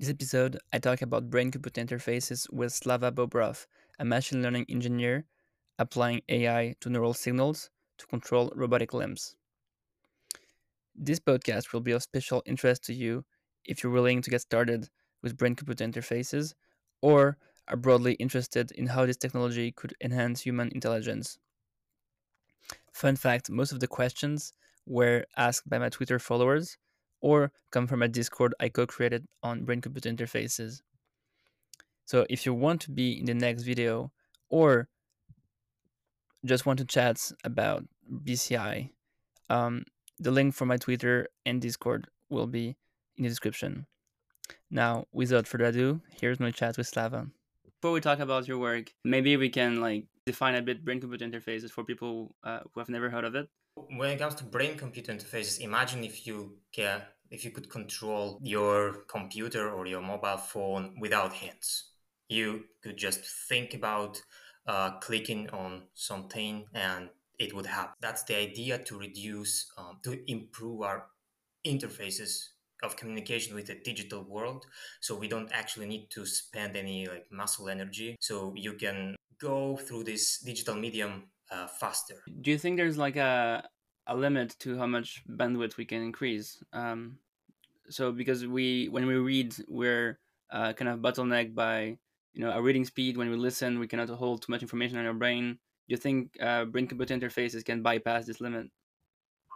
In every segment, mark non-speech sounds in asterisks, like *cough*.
This episode, I talk about brain computer interfaces with Slava Bobrov, a machine learning engineer applying AI to neural signals to control robotic limbs. This podcast will be of special interest to you if you're willing to get started with brain computer interfaces or are broadly interested in how this technology could enhance human intelligence. Fun fact most of the questions were asked by my Twitter followers or come from a Discord I co created on brain computer interfaces. So if you want to be in the next video or just want to chat about BCI, um, the link for my Twitter and Discord will be in the description. Now, without further ado, here's my chat with Slava. Before we talk about your work, maybe we can like define a bit brain computer interfaces for people uh, who have never heard of it when it comes to brain computer interfaces imagine if you can if you could control your computer or your mobile phone without hands. You could just think about uh, clicking on something and it would happen. That's the idea to reduce um, to improve our interfaces of communication with the digital world. So we don't actually need to spend any like muscle energy. So you can go through this digital medium uh, faster. Do you think there's like a a limit to how much bandwidth we can increase? Um, so because we when we read we're uh, kind of bottlenecked by you know our reading speed. When we listen, we cannot hold too much information in our brain. Do you think uh, brain computer interfaces can bypass this limit?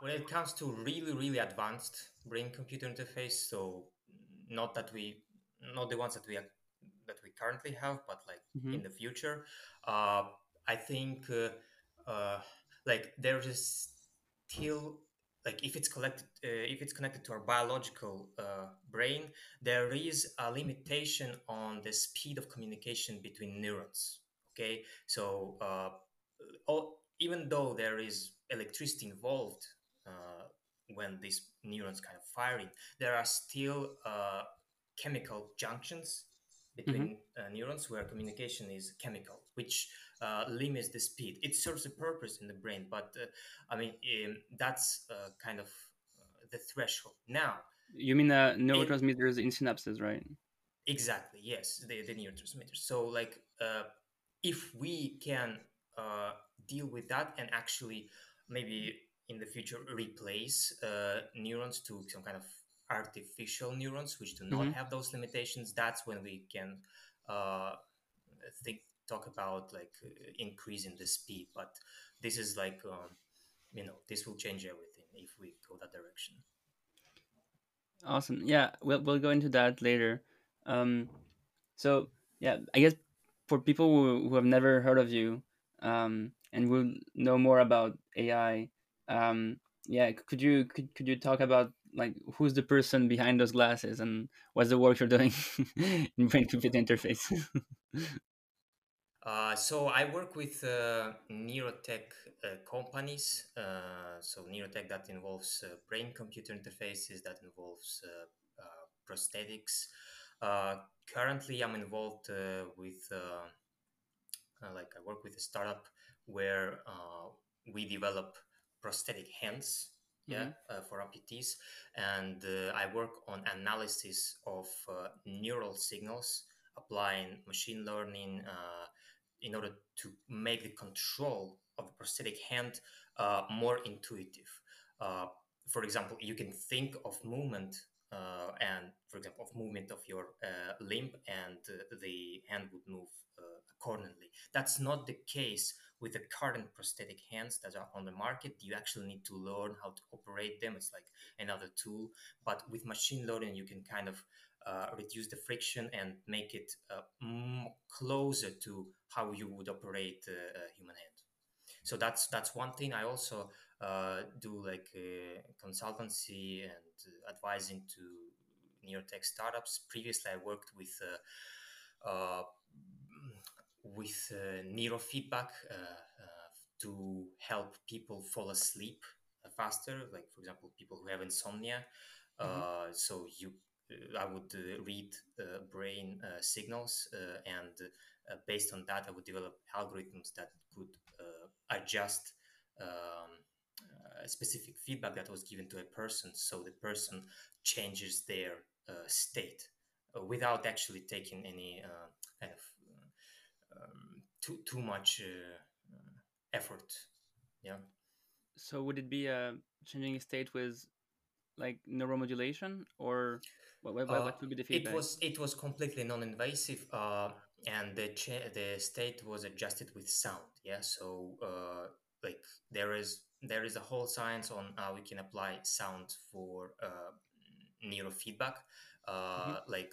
When it comes to really really advanced brain computer interface, so not that we not the ones that we that we currently have, but like mm-hmm. in the future, uh, I think uh, like there is still like if it's collected uh, if it's connected to our biological uh, brain there is a limitation on the speed of communication between neurons okay so uh, all, even though there is electricity involved uh, when these neurons kind of firing there are still uh, chemical junctions between mm-hmm. Uh, neurons where communication is chemical which uh, limits the speed. It serves a purpose in the brain, but uh, I mean um, that's uh, kind of uh, the threshold. Now, you mean the neurotransmitters in synapses, right? Exactly. Yes, the, the neurotransmitters. So, like, uh, if we can deal with that and actually maybe in the future replace neurons to some kind of artificial neurons which do not mm-hmm. have those limitations that's when we can uh, think talk about like uh, increasing the speed but this is like um, you know this will change everything if we go that direction. Awesome. Yeah we'll, we'll go into that later. Um, so yeah i guess for people who, who have never heard of you um, and will know more about ai um, yeah could you could, could you talk about like who's the person behind those glasses and what's the work you're doing *laughs* in brain computer interface *laughs* uh, so I work with uh, neurotech uh, companies. Uh, so neurotech that involves uh, brain-computer interfaces, that involves uh, prosthetics. currently, I'm involved with like I work with a startup where we develop prosthetic hands yeah mm-hmm. uh, for amputees and uh, i work on analysis of uh, neural signals applying machine learning in order to make the control of the prosthetic hand uh, more intuitive. Uh, for example, you can think of movement uh, and, for example, of movement of your uh, limb, and uh, the hand would move uh, accordingly. That's not the case with the current prosthetic hands that are on the market. You actually need to learn how to operate them. It's like another tool, but with machine learning, you can kind of uh, reduce the friction and make it uh, closer to how you would operate a human hand. So that's that's one thing. I also uh, do like consultancy and advising to neurotech startups. Previously, I worked with with neurofeedback to help people fall asleep faster like for example people who have insomnia mm-hmm. uh, so you uh, I would uh, read uh, brain signals, and based on that, I would develop algorithms that could adjust um, specific feedback that was given to a person, so the person changes their state uh, without actually taking any uh, kind of um, too too much effort. Yeah. So would it be a changing state with like neuromodulation or what, what, what would be the feedback? It was it was completely non-invasive, uh, and the cha- the state was adjusted with sound. Yeah, so uh, like there is there is a whole science on how we can apply sound for uh, neurofeedback. Uh, mm-hmm. Like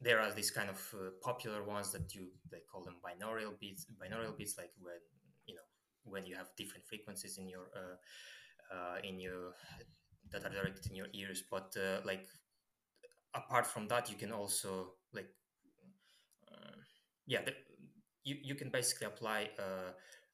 there are these kind of uh, popular ones that you they call them binaural beats. Binaural beats, like when you know when you have different frequencies in your uh, uh, in your that are directed in your ears. But uh, like apart from that, you can also like uh, yeah, the, you you can basically apply uh,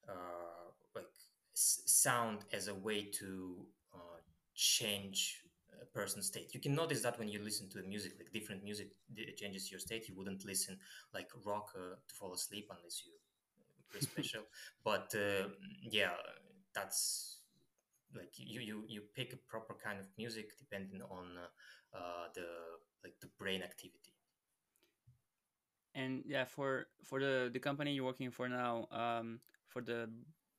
uh, like sound as a way to uh, change a person's state. You can notice that when you listen to music, like different music changes your state. You wouldn't listen like rock uh, to fall asleep unless you special. *laughs* but uh, yeah, that's like you you you pick a proper kind of music depending on uh, uh, the like the brain activity. And yeah for for the the company you're working for now um for the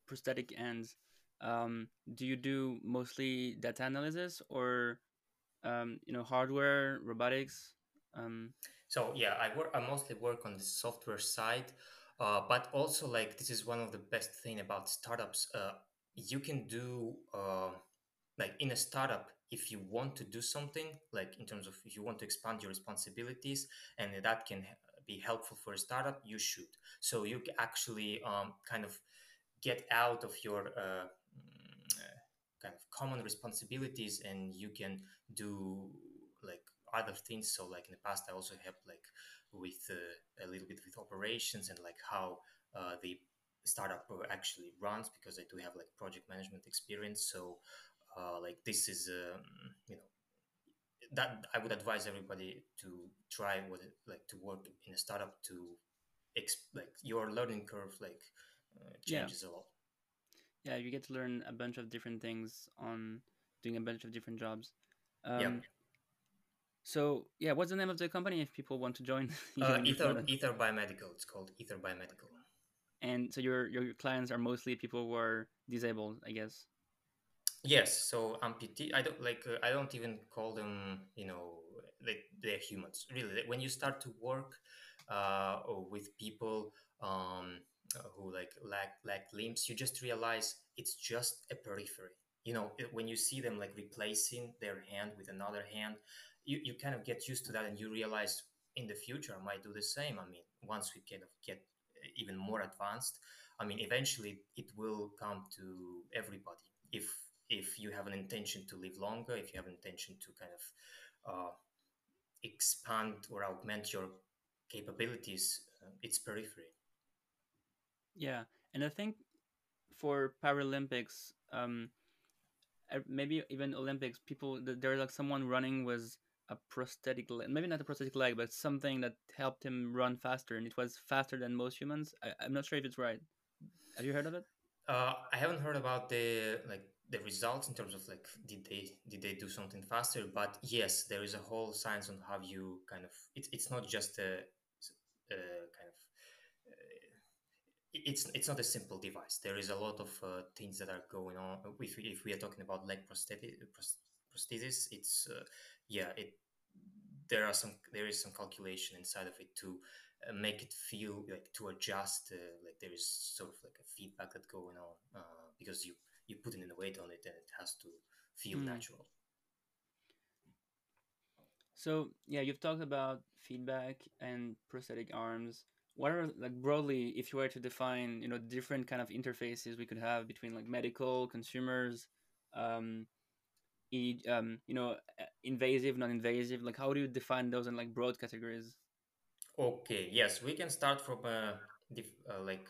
prosthetic ends um do you do mostly data analysis or um you know hardware robotics? Um so yeah i work i mostly work on the software side uh, but also like this is one of the best thing about startups uh, you can do uh, like in a startup if you want to do something like in terms of if you want to expand your responsibilities and that can be helpful for a startup you should. So you actually um, kind of get out of your uh, mm, kind of common responsibilities and you can do like other things. So like in the past i also helped like with uh, a little bit with operations and like how uh, the startup actually runs because I do have like project management experience. So uh, like this is um, you know that I would advise everybody to try what it, like to work in a startup to exp- like your learning curve like uh, changes yeah. a lot. Yeah, you get to learn a bunch of different things on doing a bunch of different jobs. Um, yeah. So yeah, what's the name of the company if people want to join? *laughs* uh, Ether Ether Biomedical. It's called Ether Biomedical and so your your clients are mostly people who are disabled i guess. Yes so amputee i don't like uh, i don't even call them you know like they're humans. Really when you start to work uh, with people um, who like lack lack limbs you just realize it's just a periphery. You know when you see them like replacing their hand with another hand you, you kind of get used to that and you realize in the future i might do the same. I mean once we kind of get even more advanced i mean eventually it will come to everybody. If if you have an intention to live longer if you have an intention to kind of uh, expand or augment your capabilities uh, it's periphery. Yeah and i think for paralympics um maybe even olympics people there's like someone running was a prosthetic leg, maybe not a prosthetic leg, but something that helped him run faster, and it was faster than most humans. I, am not sure if it's right. Have you heard of it? Uh, I haven't heard about the like the results in terms of like did they did they do something faster? But yes, there is a whole science on how you kind of it's it's not just a, a kind of uh, it's it's not a simple device. There is a lot of uh, things that are going on. If we, if we are talking about leg prosthetic prosthesis, it's uh, yeah, it there are some there is some calculation inside of it to uh, make it feel like to adjust uh, like there is sort of like a feedback that going on uh, because you you put in a weight on it and it has to feel mm. natural so yeah you've talked about feedback and prosthetic arms what are like broadly if you were to define you know different kind of interfaces we could have between like medical consumers um, um, you know, invasive, non-invasive? Like, how do you define those in like broad categories? Okay, yes, we can start from uh, dif- uh, like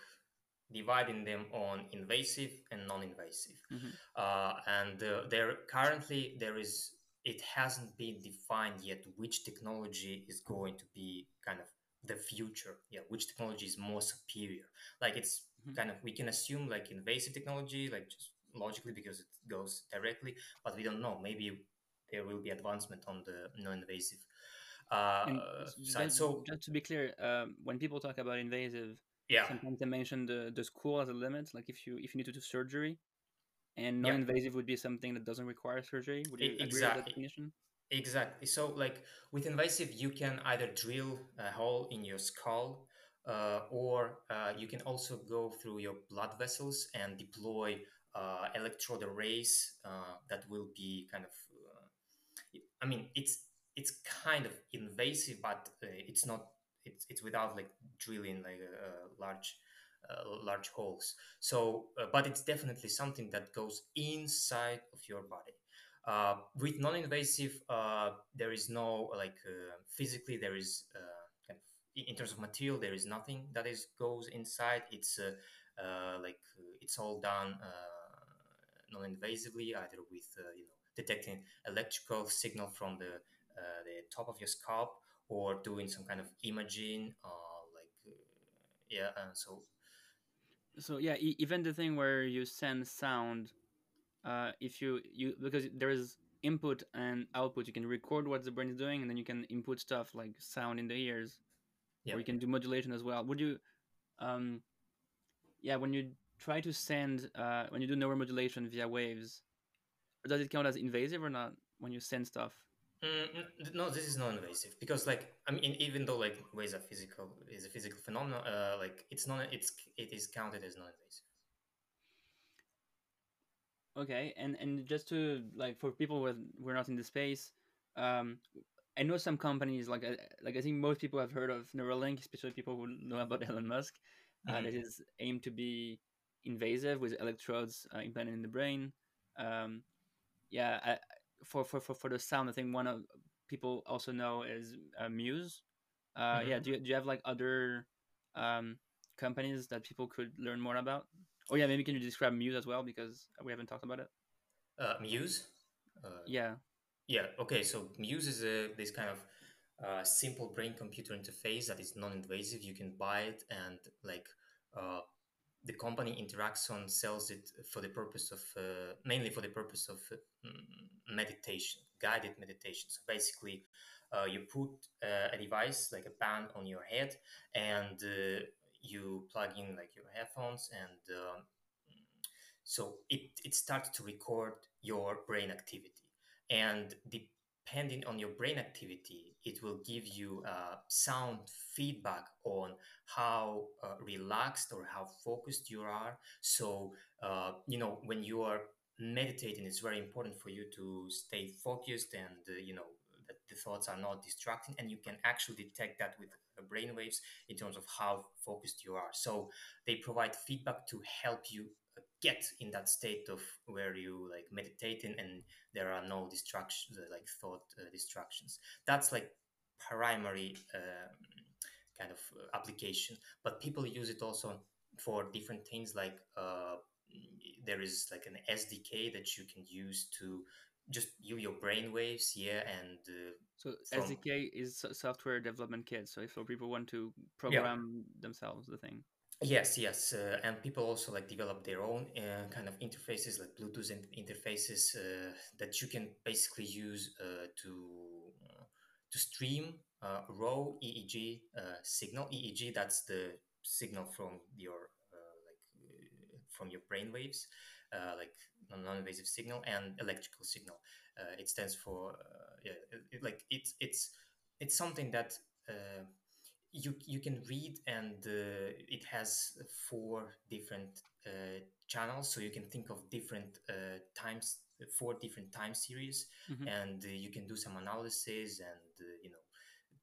dividing them on invasive and non-invasive. Mm-hmm. Uh, and uh, there currently there is it hasn't been defined yet which technology is going to be kind of the future. Yeah, which technology is more superior? Like it's mm-hmm. kind of we can assume like invasive technology, like just logically because it goes directly, but we don't know. Maybe there will be advancement on the non-invasive. uh, side. just, So just to be clear, um, when people talk about invasive, yeah, sometimes they mention the, the school as a limit. Like if you if you need to do surgery, and non-invasive would be something that doesn't require surgery. Would you e- agree with that exactly. definition? Exactly. So, like with invasive, you can either drill a hole in your skull, uh, or uh, you can also go through your blood vessels and deploy uh, electrode arrays uh, that will be kind of. Uh, I mean, it's it's kind of invasive, but uh, it's not. It's it's without like drilling like uh, large. Large holes so but it's definitely something that goes inside of your body with non-invasive, there is no like physically there is in terms of material there is nothing that is goes inside. It's uh, uh, like it's all done non-invasively, either with uh, you know detecting electrical signal from the uh, the top of your scalp or doing some kind of imaging, uh, like uh, yeah. And so So yeah, e- even the thing where you send sound, uh, if you you because there is input and output, you can record what the brain is doing, and then you can input stuff like sound in the ears, yeah. or you can do modulation as well. Would you, um, yeah, when you try to send, uh, when you do neuromodulation via waves, does it count as invasive or not when you send stuff? Mm, no, this is not invasive because, like, I mean, even though like waves are physical, is a physical phenomenon. Uh, like, it's not. It's it is counted as non-invasive. Okay, and and just to like for people who we're not in the space, um, I know some companies like I- like I think most people have heard of Neuralink, especially people who know about *laughs* Elon Musk. Uh, Mhm. that is aimed to be invasive with electrodes uh, implanted in the brain. Um, yeah, I, for, for for for the sound, I think one of people also know is uh, Muse. Uh, yeah, Mhm. do you, do you have like other um, companies that people could learn more about? Oh yeah, maybe can you describe Muse as well because we haven't talked about it. Uh, Muse. Uh, Yeah. yeah. Okay. So Muse is a this kind of uh, simple brain-computer interface that is non-invasive. You can buy it and like uh, the company Interaxon sells it for the purpose of uh, mainly for the purpose of uh, mm, meditation, guided meditation. So basically, uh, you put uh, a device like a band on your head, and uh, you plug in like your headphones, and um, so it it starts to record your brain activity, and depending on your brain activity, it will give you uh, sound feedback on how uh, relaxed or how focused you are. So, uh, you know, when you are meditating, it's very important for you to stay focused and, uh, you know, that the thoughts are not distracting. And you can actually detect that with uh, brain waves in terms of how focused you are. So, they provide feedback to help you get in that state of where you like meditating and there are no distractions uh, like thought uh, distractions that's like primary um, kind of uh, application but people use it also for different things like uh, there is like an sdk that you can use to just view your brain waves yeah and uh, So from SDK is software development kit. So if people want to yeah program themselves, the thing. Yes, yes, uh, and people also like develop their own uh, kind of interfaces, like Bluetooth in- interfaces uh, that you can basically use uh, to uh, to stream uh, raw EEG uh, signal. EEG that's the signal from your uh, like uh, from your brain waves, uh, like non-invasive signal and electrical signal. Uh, it stands for uh, yeah, it- it- like it's it's it's something that. Uh, you you can read and uh, it has four different uh, channels so you can think of different uh, times four different time series hmm and uh, you can do some analysis and uh, you know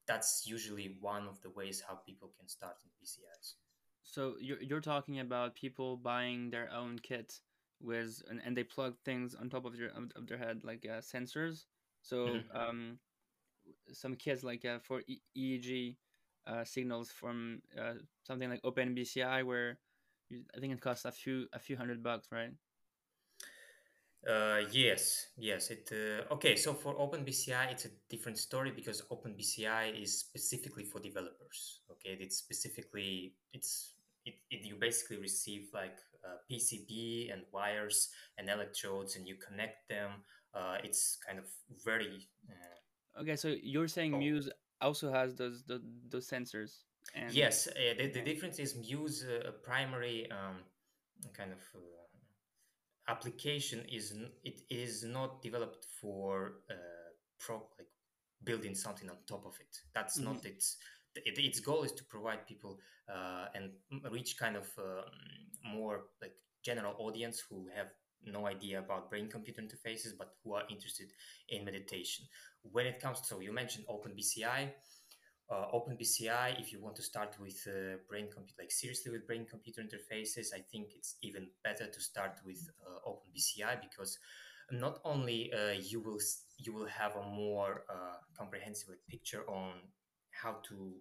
that's usually one of the ways how people can start in bcis So you're you're talking about people buying their own kit with and, and they plug things on top of your of, their head like uh, sensors. So Mhm. um, some kits like uh, for e- EEG uh, signals from uh, something like OpenBCI where you, I think it costs a few a few hundred bucks, right? Uh, yes, yes. It uh, okay. So for OpenBCI, it's a different story because OpenBCI is specifically for developers. Okay, it's specifically it's it, it you basically receive like uh, PCB and wires and electrodes, and you connect them. Uh, it's kind of very uh, Okay, so you're saying oh Muse also has those those, those sensors and Yes, uh, the, the difference is Muse uh, a primary um, kind of uh, application is n- it is not developed for uh, pro like building something on top of it. That's Mhm. not its it, its goal is to provide people uh, and reach kind of um, more like general audience who have no idea about brain computer interfaces but who are interested in meditation. When it comes to so you mentioned OpenBCI uh, OpenBCI, if you want to start with uh, brain computer, like seriously with brain computer interfaces, I think it's even better to start with uh, OpenBCI because not only uh, you will you will have a more uh, comprehensive like, picture on how to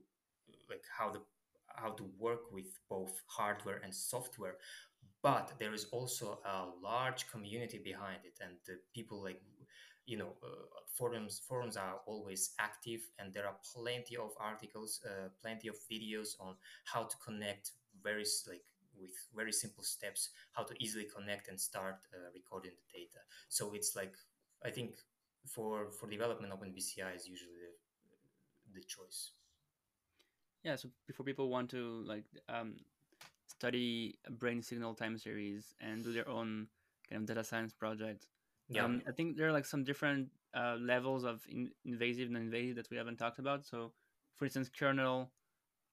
like how the how to work with both hardware and software but there is also a large community behind it and the people like you know uh, forums forums are always active and there are plenty of articles uh, plenty of videos on how to connect very like with very simple steps how to easily connect and start uh, recording the data. So it's like i think for for development openbci is usually the, the choice. Yeah so before people want to like um study brain signal time series and do their own kind of data science project. Yeah. Um i think there are like some different uh, levels of in- invasive and invasive that we haven't talked about. So for instance kernel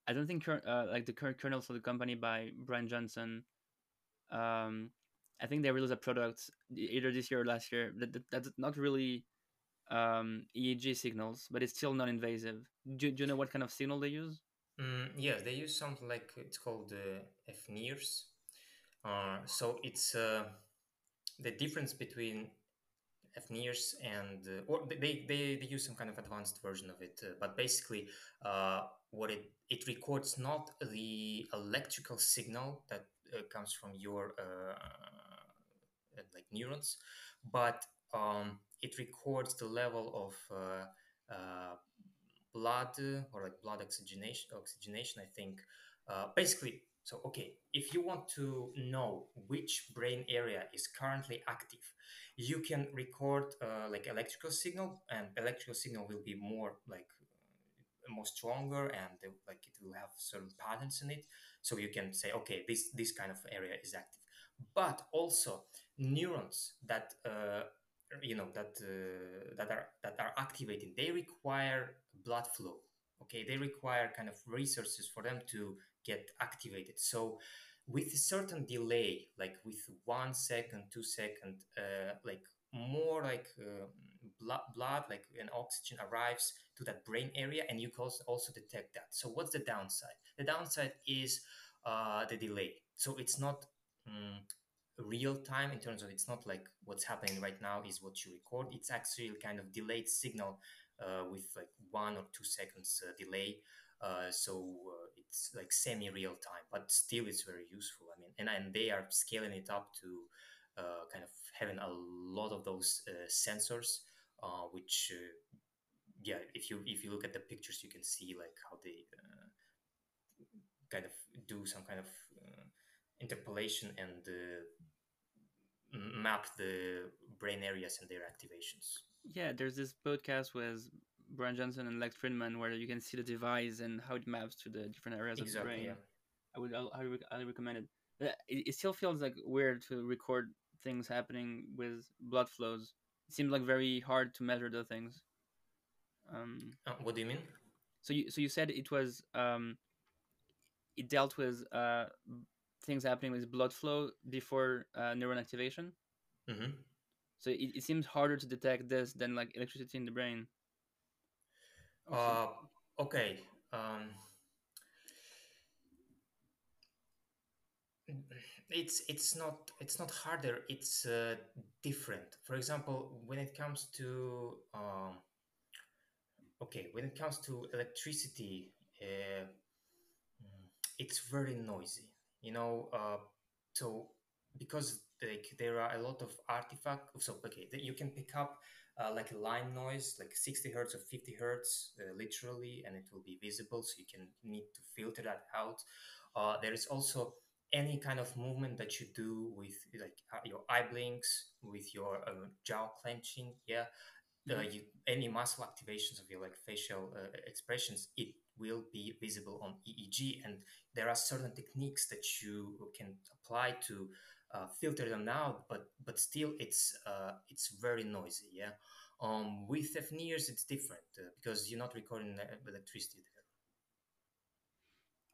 i don't think uh, like the current kernel for the company by bryan johnson um i think they released a product either this year or last year that, that that's not really um eeg signals but it's still non-invasive. Do, do you know what kind of signal they use mm, yes they use something like it's called uh, fnirs uh, so it's uh, the difference between FNIRS and uh, or they, they they use some kind of advanced version of it, uh, but basically, uh, what it it records not the electrical signal that uh, comes from your uh, uh, like neurons, but um, it records the level of blood uh, or like blood oxygenation oxygenation i think uh, basically so okay if you want to know which brain area is currently active you can record uh, like electrical signal and electrical signal will be more like uh, more stronger and they, like it will have certain patterns in it. So you can say okay this this kind of area is active. But also neurons that uh, you know that uh, that are that are activating. They require blood flow okay? They require kind of resources for them to get activated. So with a certain delay like with one second two second uh, like more like uh, blood, blood like an oxygen arrives to that brain area and you can also detect that. So what's the downside? The downside is uh, the delay. So it's not mm, real time in terms of it's not like what's happening right now is what you record. It's actually kind of delayed signal uh, with like one or two seconds uh, delay. Uh, so uh, it's like semi real time but still it's very useful i mean and, and they are scaling it up to uh, kind of having a lot of those uh, sensors uh, which yeah if you if you look at the pictures you can see like how they kind of do some kind of interpolation and map the brain areas and their activations. Yeah, there's this podcast with Bryan Johnson and Lex Fridman where you can see the device and how it maps to the different areas of the Exactly. Yeah. brain. I would I would highly recommend it. It, it still feels like weird to record things happening with blood flows. It seems like very hard to measure the things. Um, Uh, what do you mean? so you so you said it was um, it dealt with uh, things happening with blood flow before uh, neuron activation. Mm-hmm. So it, it seems harder to detect this than like electricity in the brain. Uh, okay. Um, it's it's not it's not harder. It's uh, different. For example, when it comes to um, okay, when it comes to electricity, uh, it's very noisy you know uh, so because like there are a lot of artifacts so okay that you can pick up uh, like a line noise like 60 hertz or 50 hertz uh, literally and it will be visible so you can need to filter that out uh, there is also any kind of movement that you do with like uh, your eye blinks with your uh, jaw clenching yeah uh, Mhm. you, any muscle activations of your like facial uh, expressions, it will be visible on EEG. And there are certain techniques that you can apply to uh, filter them out, but but still it's uh, it's very noisy. Yeah. Um, with fNIRS, it's different uh, because you're not recording electricity there.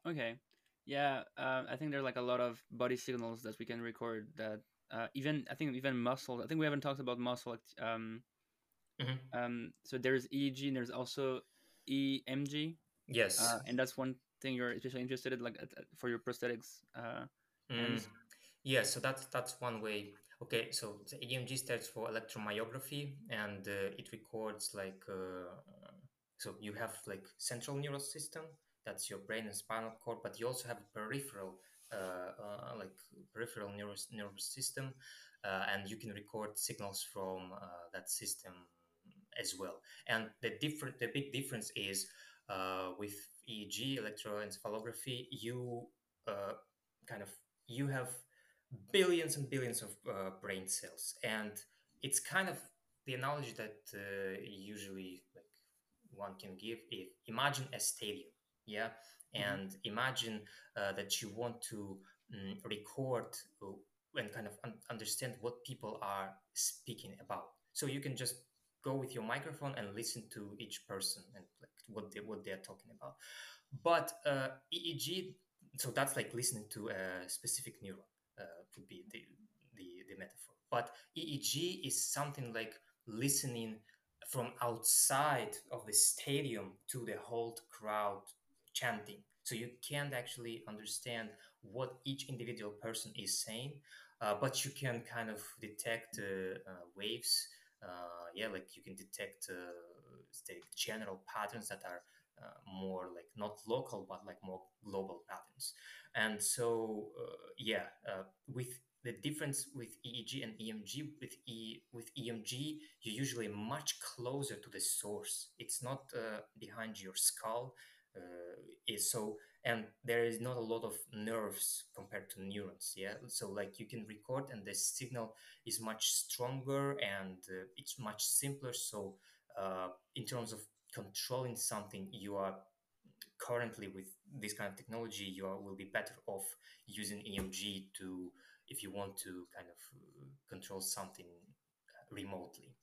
Okay. Yeah, uh, I think there are like a lot of body signals that we can record that uh, even I think even muscle. I think we haven't talked about muscle. Um, Mhm. um, so there's EEG and there's also EMG, Yes. uh, and that's one thing you're especially interested in, like for your prosthetics. Uh, Mm, and yeah, so that's that's one way. Okay, so the EMG stands for electromyography, and uh, it records like uh, so you have like central neural system that's your brain and spinal cord, but you also have a peripheral uh, uh, like peripheral nervous nervous system, uh, and you can record signals from uh, that system as well. And the different the big difference is uh, with EEG electroencephalography, you uh, kind of you have billions and billions of uh, brain cells. And it's kind of the analogy that uh, usually like one can give if imagine a stadium yeah? Mhm. and imagine uh, that you want to mm, record uh, and kind of un- understand what people are speaking about. So you can just go with your microphone and listen to each person and what they what they're talking about. But uh, eeg so that's like listening to a specific neuron uh, would be the, the the metaphor. But eeg is something like listening from outside of the stadium to the whole crowd chanting. So you can't actually understand what each individual person is saying uh, but you can kind of detect uh, uh, waves. Uh, yeah like you can detect the general patterns that are uh, more like not local but like more global patterns. And so uh, yeah uh, with the difference with EEG and EMG with E with EMG you're usually much closer to the source. It's not uh, behind your skull uh, is so and there is not a lot of nerves compared to neurons yeah? So like you can record and the signal is much stronger and uh, it's much simpler so uh, in terms of controlling something you are currently with this kind of technology you are, will be better off using emg to if you want to kind of uh, control something remotely.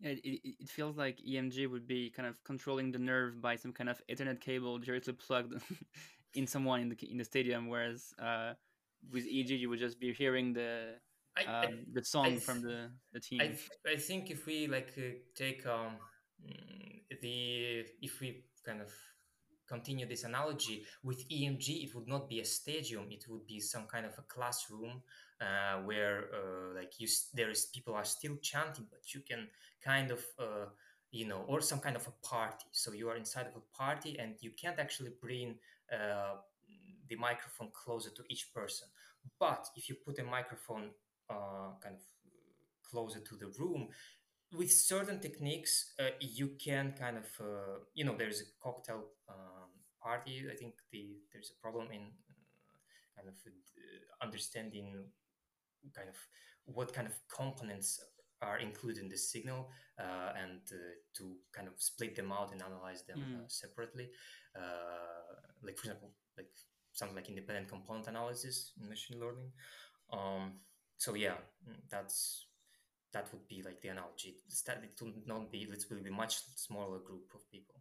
Yeah, it, it, feels like EMG would be kind of controlling the nerve by some kind of Ethernet cable directly plugged *laughs* in someone in the in the stadium, whereas uh, with EEG you would just be hearing the I, I, um, the song th- from the the team. th- I think if we like uh, take um, mm, the if we kind of continue this analogy with EMG, it would not be a stadium; it would be some kind of a classroom uh, where, uh, like you, there is people are still chanting, but you can kind of, uh, you know, or some kind of a party. So you are inside of a party, and you can't actually bring uh, the microphone closer to each person. But if you put a microphone uh, kind of closer to the room, with certain techniques uh, you can kind of uh, you know there's a cocktail um, party i think the there's a problem in uh, kind of uh, understanding kind of what kind of components are included in the signal uh, and uh, to kind of split them out and analyze them uh, Mm. separately. Uh, like for example like something like independent component analysis in machine learning. Um, so yeah mm, that's that would be like the analogy. It's that it will not be. It will be much smaller group of people.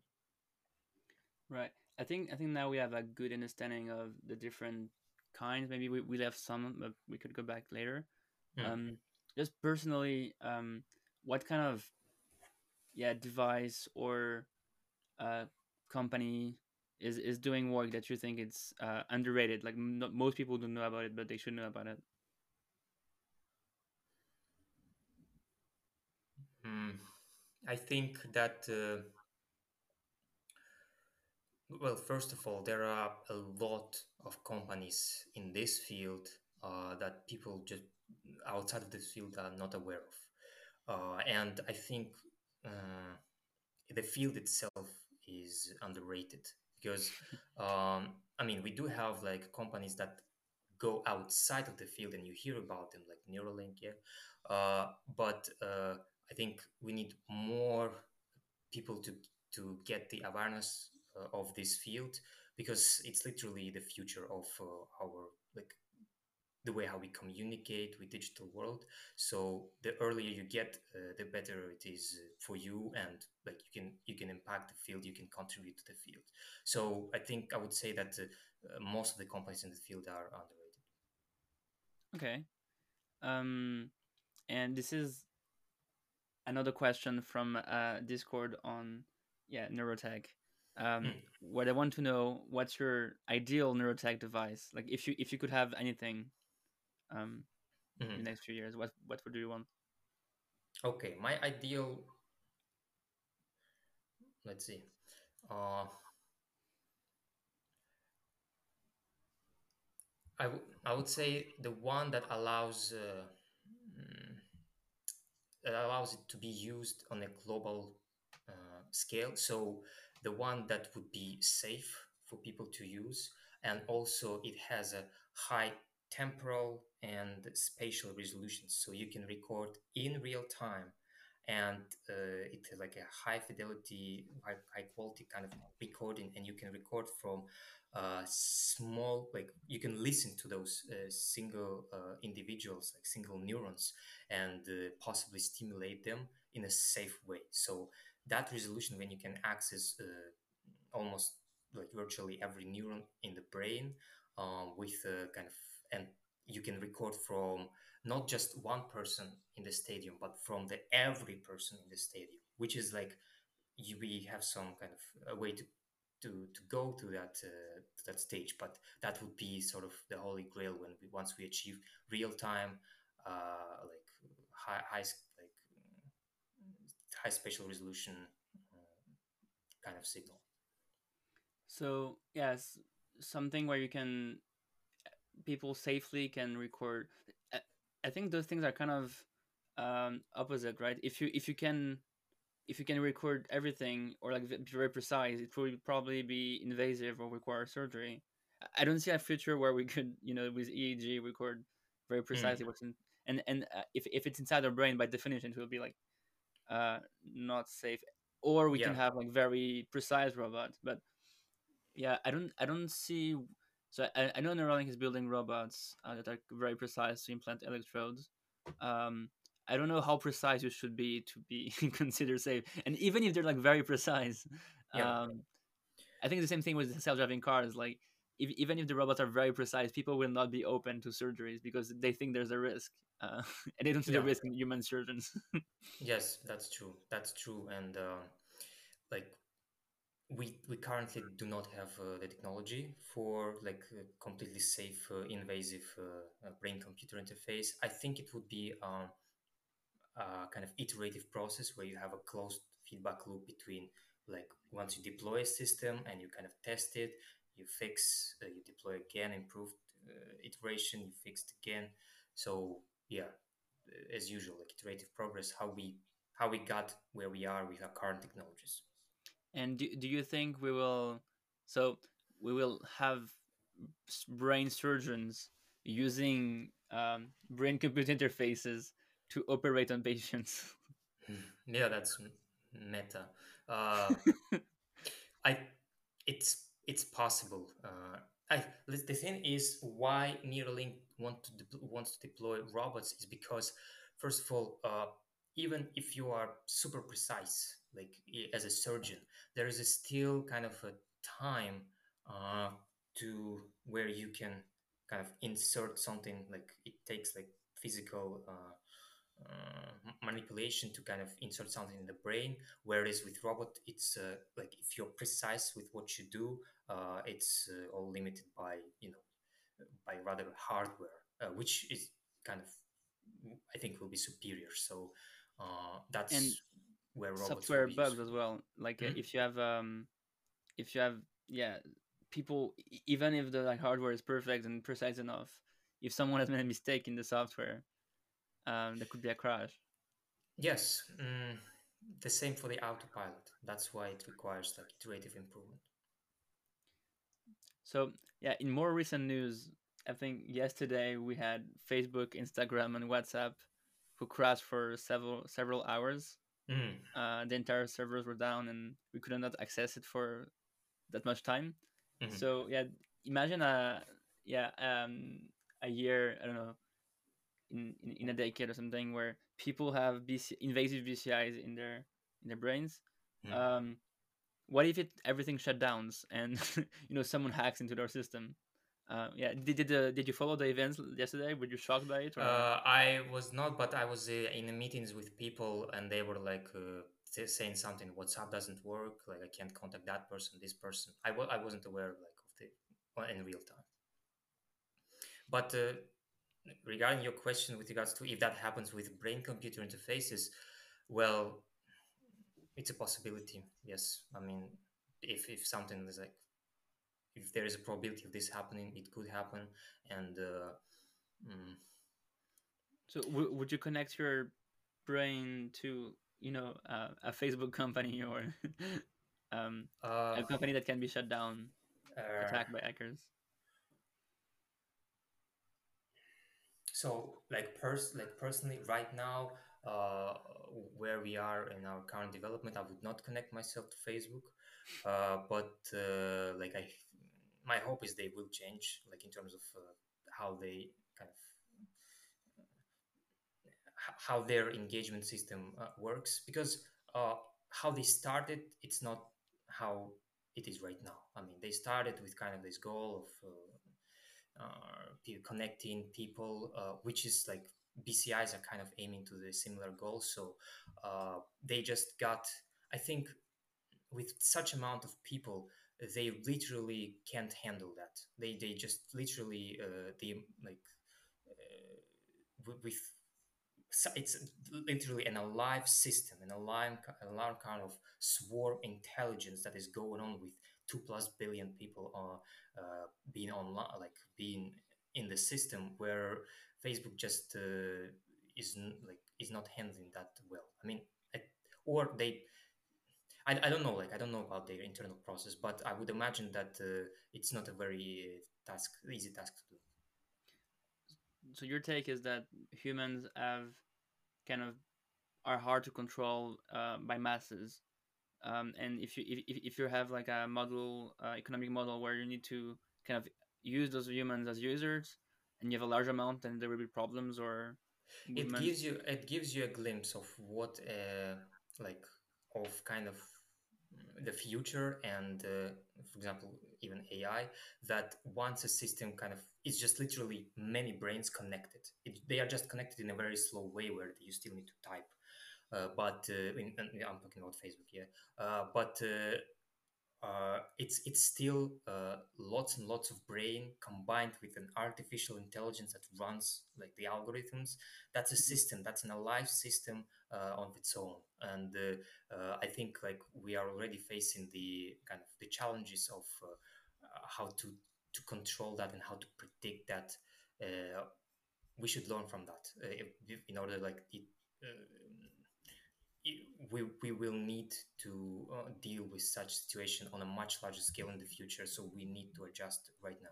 Right. I think I think now we have a good understanding of the different kinds. Maybe we, we left some, but we could go back later. Hmm. Um, just personally, um, what kind of yeah device or uh, company is is doing work that you think it's uh, underrated? Like not, most people don't know about it, but they should know about it. Hmm. I think that uh, well, first of all, there are a lot of companies in this field uh, that people just outside of this field are not aware of, uh, and I think uh, the field itself is underrated because *laughs* um, I mean we do have like companies that go outside of the field and you hear about them like Neuralink, yeah. Uh, but uh, I think we need more people to to get the awareness uh, of this field because it's literally the future of uh, our like the way how we communicate with digital world. So the earlier you get uh, the better it is for you and like you can you can impact the field you can contribute to the field. So i think i would say that uh, uh, most of the companies in the field are underrated. Okay. Um and this is another question from uh, discord on yeah neurotech um, mm. what i want to know what's your ideal neurotech device like if you if you could have anything um, mm-hmm. in the next few years? What what would you want? Okay, my ideal. Let's see. Uh, I, w- I would say the one that allows uh, allows it to be used on a global uh, scale. So the one that would be safe for people to use, and also it has a high temporal and spatial resolutions so you can record in real time and uh, it's like a high fidelity high, high quality kind of recording and you can record from uh, small like you can listen to those uh, single uh, individuals like single neurons and uh, possibly stimulate them in a safe way. So that resolution when you can access uh, almost like virtually every neuron in the brain um, with a kind of and you can record from not just one person in the stadium but from the every person in the stadium which is like you, we have some kind of a way to to to go to that uh, to that stage but that would be sort of the holy grail when we once we achieve real time uh, like high, high like high spatial resolution uh, kind of signal. So yes something where you can people safely can record i think those things are kind of um, opposite right? If you if you can if you can record everything or like be very precise it would probably be invasive or require surgery i don't see a future where we *laughs* could you know with eeg record very precisely mm. what's in and and uh, if, if it's inside our brain by definition it will be like uh not safe or we yeah. can have like very precise robots but yeah i don't i don't see so I, I know Neuralink is building robots uh, that are very precise to implant electrodes. Um, I don't know how precise you should be to be *laughs* considered safe, and even if they're like very precise, yeah. um, I think the same thing with self-driving cars. Like, if, even if the robots are very precise, people will not be open to surgeries because they think there's a risk, uh, *laughs* and they don't see yeah. the risk in human surgeons. *laughs* yes, that's true. That's true, and uh, like we we currently do not have uh, the technology for like a completely safe uh, invasive uh, brain computer interface i think it would be um, kind of iterative process where you have a closed feedback loop between like once you deploy a system and you kind of test it you fix uh, you deploy again improved uh, iteration you fixed again so yeah as usual like iterative progress how we how we got where we are with our current technologies and do, do you think we will? So we will have brain surgeons using um, brain computer interfaces to operate on patients. *laughs* Yeah, that's meta. Uh, *laughs* I it's it's possible. Uh, I, the thing is why Neuralink want to de- wants to deploy robots is because first of all, uh, even if you are super precise, like as a surgeon there is a still kind of a time uh, to where you can kind of insert something like it takes like physical uh, uh, manipulation to kind of insert something in the brain whereas with robot it's uh, like if you're precise with what you do uh, it's uh, all limited by you know by rather hardware which is kind of i think will be superior so that's and where software bugs as well. Like mm-hmm. if you have um, if you have yeah, people even if the like hardware is perfect and precise enough, if someone has made a mistake in the software, um, there could be a crash. Yes, mm, the same for the autopilot. That's why it requires like iterative improvement. So yeah, in more recent news, I think yesterday we had Facebook, Instagram, and WhatsApp who crashed for several several hours. Mm. Uh, the entire servers were down, and we could not access it for that much time. Mhm. So yeah, imagine a yeah um, a year I don't know in, in, in a decade or something where people have BC, invasive BCIs in their in their brains. Um, what if it everything shut down and *laughs* you know someone hacks into their system? Uh, yeah, did did, uh, did you follow the events yesterday? Were you shocked by it? Uh, I was not, but I was uh, in the meetings with people, and they were like uh, saying something. WhatsApp doesn't work. Like I can't contact that person, this person. I w- I wasn't aware like of the in real time. But uh, regarding your question with regards to if that happens with brain-computer interfaces, well, it's a possibility. Yes, I mean, if if something is like if there is a probability of this happening, it could happen, and. Uh, mm, so w- would you connect your brain to you know uh, a Facebook company or *laughs* um, uh, a company that can be shut down, uh, attacked by hackers? So like pers- like personally right now uh, where we are in our current development i would not connect myself to facebook uh, but uh, like i my hope is they will change like in terms of uh, how they kind of how their engagement system uh, works because uh, how they started it's not how it is right now. I mean they started with kind of this goal of connecting people, uh, which is like BCIs are kind of aiming to the similar goal. So uh, they just got, I think, with such amount of people, they literally can't handle that. They they just literally uh, they like uh, with, it's literally an alive system, an alive, alive kind of swarm intelligence that is going on with two plus billion people are uh, being online, like being in the system, where Facebook just uh, is like is not handling that well. I mean, I, or they. I, I don't know, like I don't know about their internal process, but I would imagine that uh, it's not a very task easy task to do. So your take is that humans have kind of are hard to control uh, by masses, um, and if you if, if you have like a model uh, economic model where you need to kind of use those humans as users, and you have a large amount, then there will be problems or it gives you it gives you a glimpse of what uh, like of kind of the future and uh, for example even ai that once a system kind of is just literally many brains connected. It, they are just connected in a very slow way where you still need to type but uh, in, in- i'm talking about facebook yeah uh, but uh, uh, it's it's still uh, lots and lots of brain combined with an artificial intelligence that runs like the algorithms. That's a system. That's an alive system uh, on its own. And uh, uh, I think like we are already facing the kind of the challenges of uh, uh, how to to control that and how to predict that. Uh, we should learn from that uh, in order like it. Uh, we, we will need to uh, deal with such situation on a much larger scale in the future so we need to adjust right now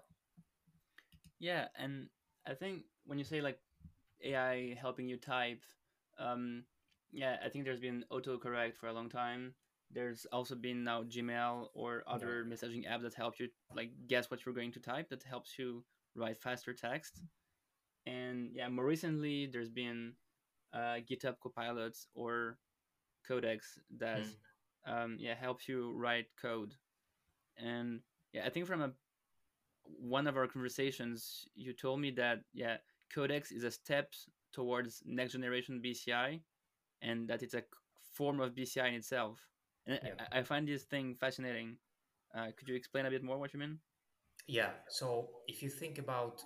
Yeah, and I think when you say like AI helping you type, um, yeah, I think there's been autocorrect for a long time. There's also been now Gmail or other messaging apps that help you like guess what you're going to type that helps you write faster text. And yeah, more recently there's been uh, GitHub Copilots or Codex that um, yeah helps you write code. And yeah, I think from a one of our conversations, you told me that yeah, Codex is a step towards next generation BCI, and that it's a form of BCI in itself. And I- Yeah. I, I find this thing fascinating. Uh, could you explain a bit more what you mean? yeah so if you think about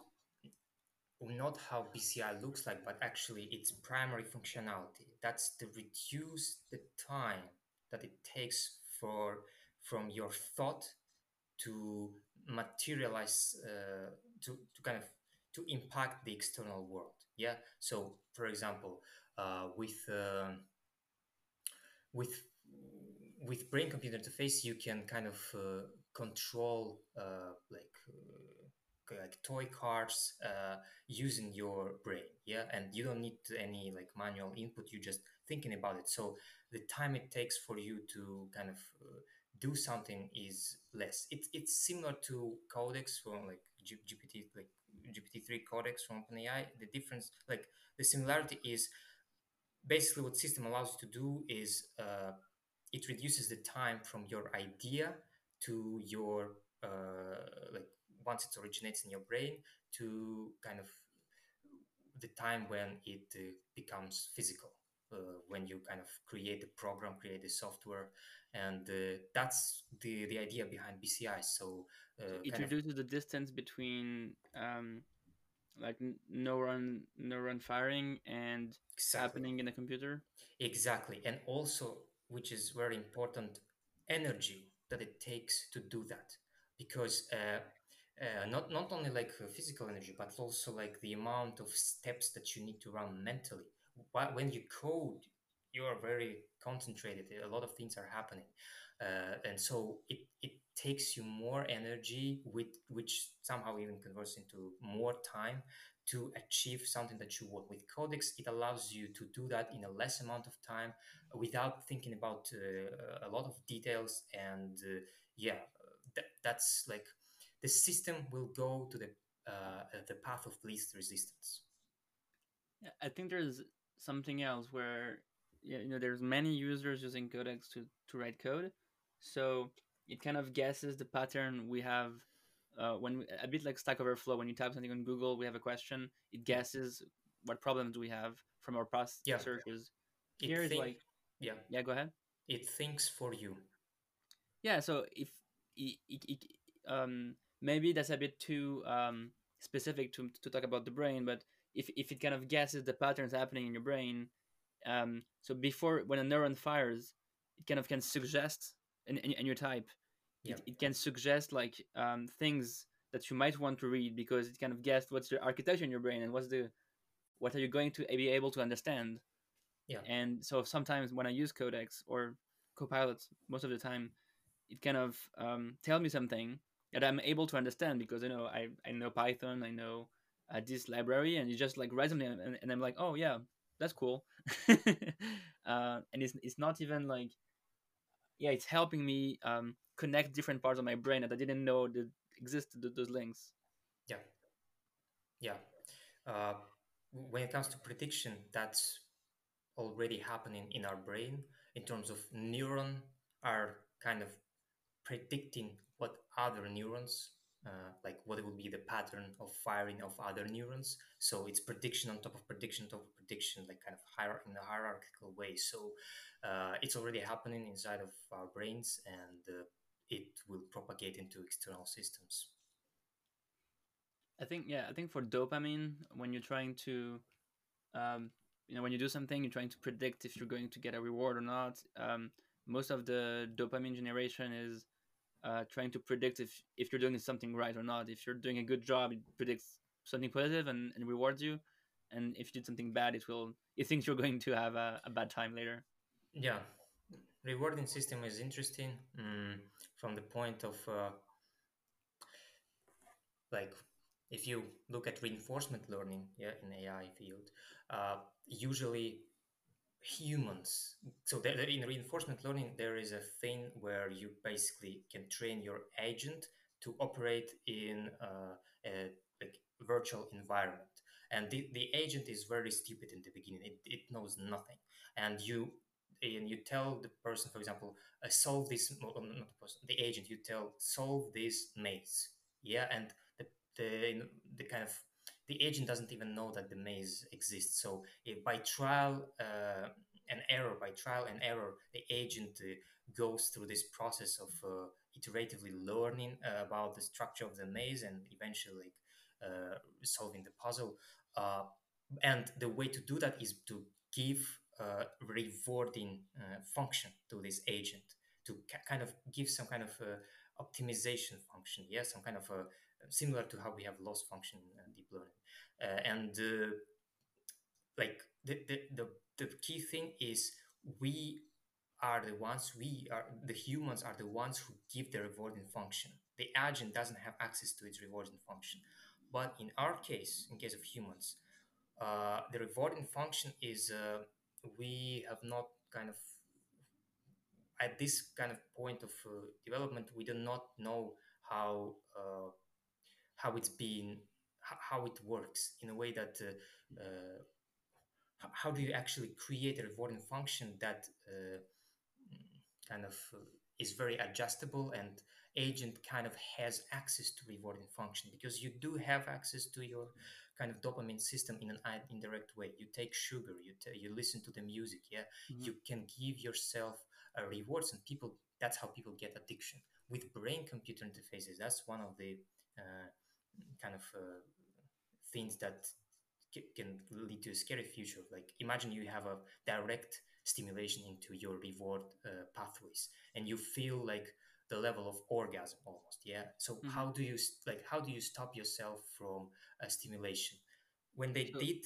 not how bci looks like but actually its primary functionality. That's to reduce the time that it takes for from your thought to materialize uh, to, to kind of to impact the external world. Yeah? So for example uh, with um with with brain computer interface you can kind of uh, control uh, like uh, like toy cars uh, using your brain yeah? And you don't need any like manual input you just thinking about it. So the time it takes for you to kind of uh, do something is less. It's it's similar to codex from like G- gpt like gpt-3 codex from openai. The difference like the similarity is basically what system allows you to do is uh, it reduces the time from your idea to your uh, like once it originates in your brain to kind of the time when it uh, becomes physical uh, when you kind of create the program create the software and uh, that's the the idea behind bci so, So uh, it kind of reduces the distance between um, like neuron neuron firing and exactly happening in a computer. Exactly. And also, which is very important, energy that it takes to do that. Because uh, uh, not, not only like uh, physical energy, but also like the amount of steps that you need to run mentally. When you code, you are very concentrated. A lot of things are happening. Uh, and so it, it takes you more energy, with, which somehow even converts into more time to achieve something that you want. With Codex, it allows you to do that in a less amount of time without thinking about uh, a lot of details. And uh, yeah, that, that's like the system will go to the uh, the path of least resistance. Yeah, I think there's something else where yeah, you know there's many users using Codex to to write code, so it kind of guesses the pattern we have uh, when we, a bit like Stack Overflow. When you type something on Google, we have a question. It guesses what problems we have from our past Yeah, searches. it Here is think like yeah, yeah, go ahead. it thinks for you. Yeah, so if it, it, it um maybe that's a bit too um specific to to talk about the brain, but if if it kind of guesses the patterns happening in your brain, um so before when a neuron fires, it kind of can suggest and and, and you type, Yeah, it, it can suggest like um things that you might want to read because it kind of guessed what's the architecture in your brain and what's the what are you going to be able to understand. Yeah, and so sometimes when i use codex or copilot most of the time it kind of um, tell me something that i'm able to understand because you know i, I know python i know uh, this library and you just like resonates and, and i'm like oh yeah that's cool. *laughs* Uh, and it's, it's not even like yeah it's helping me um, connect different parts of my brain that i didn't know that existed those links. Yeah, yeah. Uh, when it comes to prediction, that's already happening in our brain in terms of neuron are kind of predicting other neurons uh, like what will be the pattern of firing of other neurons. So it's prediction on top of prediction on top of prediction like kind of hier- in a hierarchical way. So uh, it's already happening inside of our brains and uh, it will propagate into external systems. I think yeah i think for dopamine when you're trying to um, you know when you do something you're trying to predict if you're going to get a reward or not. Um, most of the dopamine generation is uh, trying to predict if if you're doing something right or not. If you're doing a good job it predicts something positive and, and rewards you. And if you did something bad it will it thinks you're going to have a, a bad time later. Yeah. Rewarding system is interesting mm, from the point of uh, like if you look at reinforcement learning yeah in ai field uh, usually humans. So there, in reinforcement learning there is a thing where you basically can train your agent to operate in uh, a like virtual environment. And the, the agent is very stupid in the beginning. It, it knows nothing. And you and you tell the person for example uh, solve this no, no, not the person the agent you tell solve this maze. Yeah and the the, the kind of the agent doesn't even know that the maze exists. So by trial uh, and error by trial and error the agent uh, goes through this process of uh, iteratively learning uh, about the structure of the maze and eventually uh, solving the puzzle uh, and the way to do that is to give a rewarding function to this agent to ca- kind of give some kind of optimization function yeah some kind of a similar to how we have loss function uh, deep learning. Uh, and uh, like the, the the the key thing is we are the ones we are the humans are the ones who give the rewarding function. The agent doesn't have access to its rewarding function. But in our case in case of humans uh, the rewarding function is uh, we have not kind of at this kind of point of uh, development we do not know how uh, how it's been how it works in a way that uh, uh, how do you actually create a rewarding function that uh, kind of uh, is very adjustable and agent kind of has access to rewarding function? Because you do have access to your kind of dopamine system in an indirect way. You take sugar you t- you listen to the music yeah? Mm-hmm. you can give yourself uh, rewards and people that's how people get addiction. With brain computer interfaces that's one of the uh, kind of uh, things that can lead to a scary future. Like imagine you have a direct stimulation into your reward uh, pathways, and you feel like the level of orgasm almost. Yeah. So mm-hmm. how do you like how do you stop yourself from a stimulation? When they did,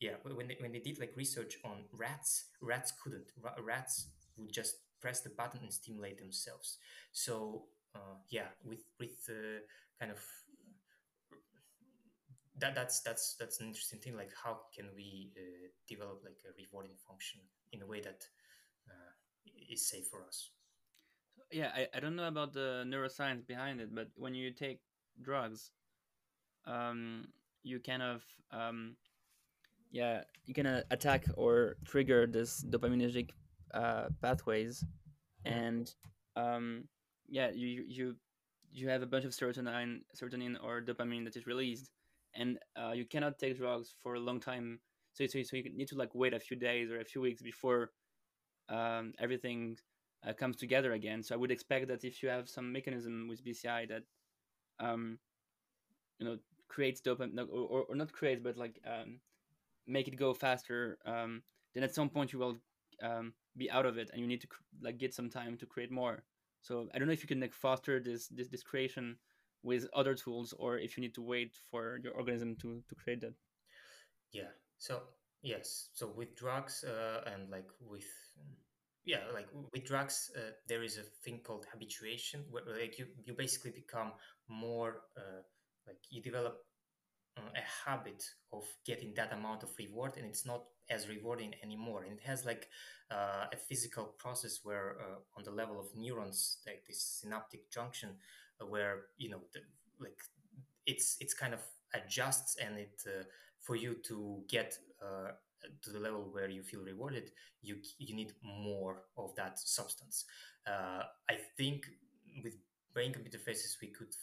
yeah, when they when they did like research on rats, rats couldn't. Rats would just press the button and stimulate themselves. So uh, yeah, with with uh, kind of that that's that's that's an interesting thing like how can we uh, develop like a rewarding function in a way that uh, is safe for us? Yeah I, I don't know about the neuroscience behind it but when you take drugs um, you kind of um, yeah you can uh, attack or trigger this dopaminergic uh, pathways and um, yeah you you you have a bunch of serotonin serotonin or dopamine that is released and uh, you cannot take drugs for a long time. So, so, so you need to like wait a few days or a few weeks before um, everything uh, comes together again. So I would expect that if you have some mechanism with BCI that, um, you know, creates dopamine or, or, not creates, but like um, make it go faster, um, then at some point you will um, be out of it and you need to like get some time to create more. So I don't know if you can like foster this this, this creation with other tools or if you need to wait for your organism to, to create that yeah. So yes. So with drugs uh, and like with yeah like with drugs uh, there is a thing called habituation where like you, you basically become more uh, like you develop uh, a habit of getting that amount of reward and it's not as rewarding anymore. And it has like uh, a physical process where uh, on the level of neurons like this synaptic junction where you know the, like it's it's kind of adjusts and it uh, for you to get uh, to the level where you feel rewarded you you need more of that substance. Uh, i think with brain computer faces we could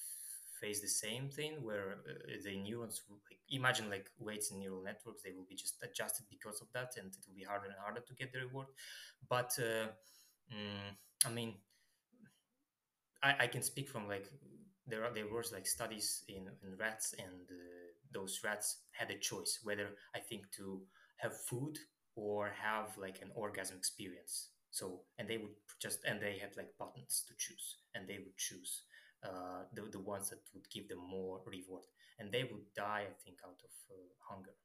face the same thing where uh, the neurons like imagine like weights in neural networks they will be just adjusted because of that and it will be harder and harder to get the reward. But uh, mm, i mean I, I can speak from like there are there was like studies in, in rats and uh, those rats had a choice whether I think to have food or have like an orgasm experience. So and they would just and they had like buttons to choose and they would choose uh, the the ones that would give them more reward and they would die I think out of uh, hunger.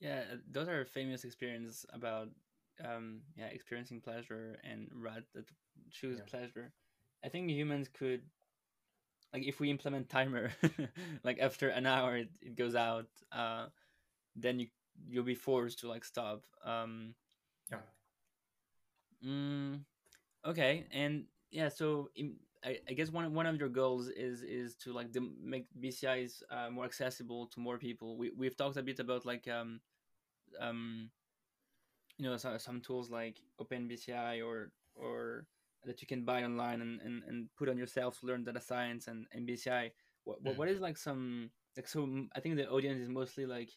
Yeah, those are famous experiences about um, yeah experiencing pleasure and rats that choose yeah. pleasure. I think humans could like if we implement timer *laughs* like after an hour it, it goes out uh then you you'll be forced to like stop um yeah mm, okay and yeah so in, I, I guess one one of your goals is is to like the, make BCIs uh, more accessible to more people. We we've talked a bit about like um um you know some, some tools like OpenBCI or or that you can buy online and, and, and put on yourself to learn data science and, and BCI. What, mm. what is like some like so I think the audience is mostly like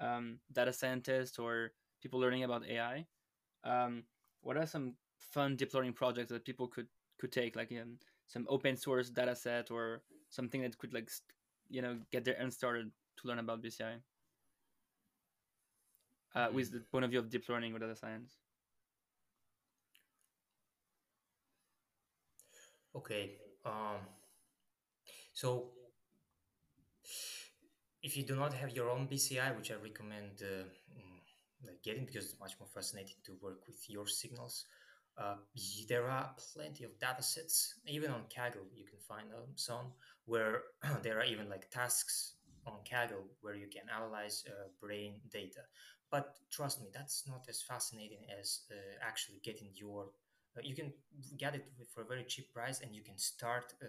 um, data scientists or people learning about AI. Um, what are some fun deep learning projects that people could could take like um, some open source data set or something that could like you know get their end started to learn about BCI uh, mm. with the point of view of deep learning or data science. Okay. Um, so if you do not have your own BCI, which I recommend uh, mm, like getting because it's much more fascinating to work with your signals. uh, there are plenty of data sets, even on Kaggle, you can find um, some where *clears throat* there are even like tasks on Kaggle where you can analyze uh, brain data. But trust me, that's not as fascinating as uh, actually getting your. Uh, you can get it for a very cheap price, and you can start uh,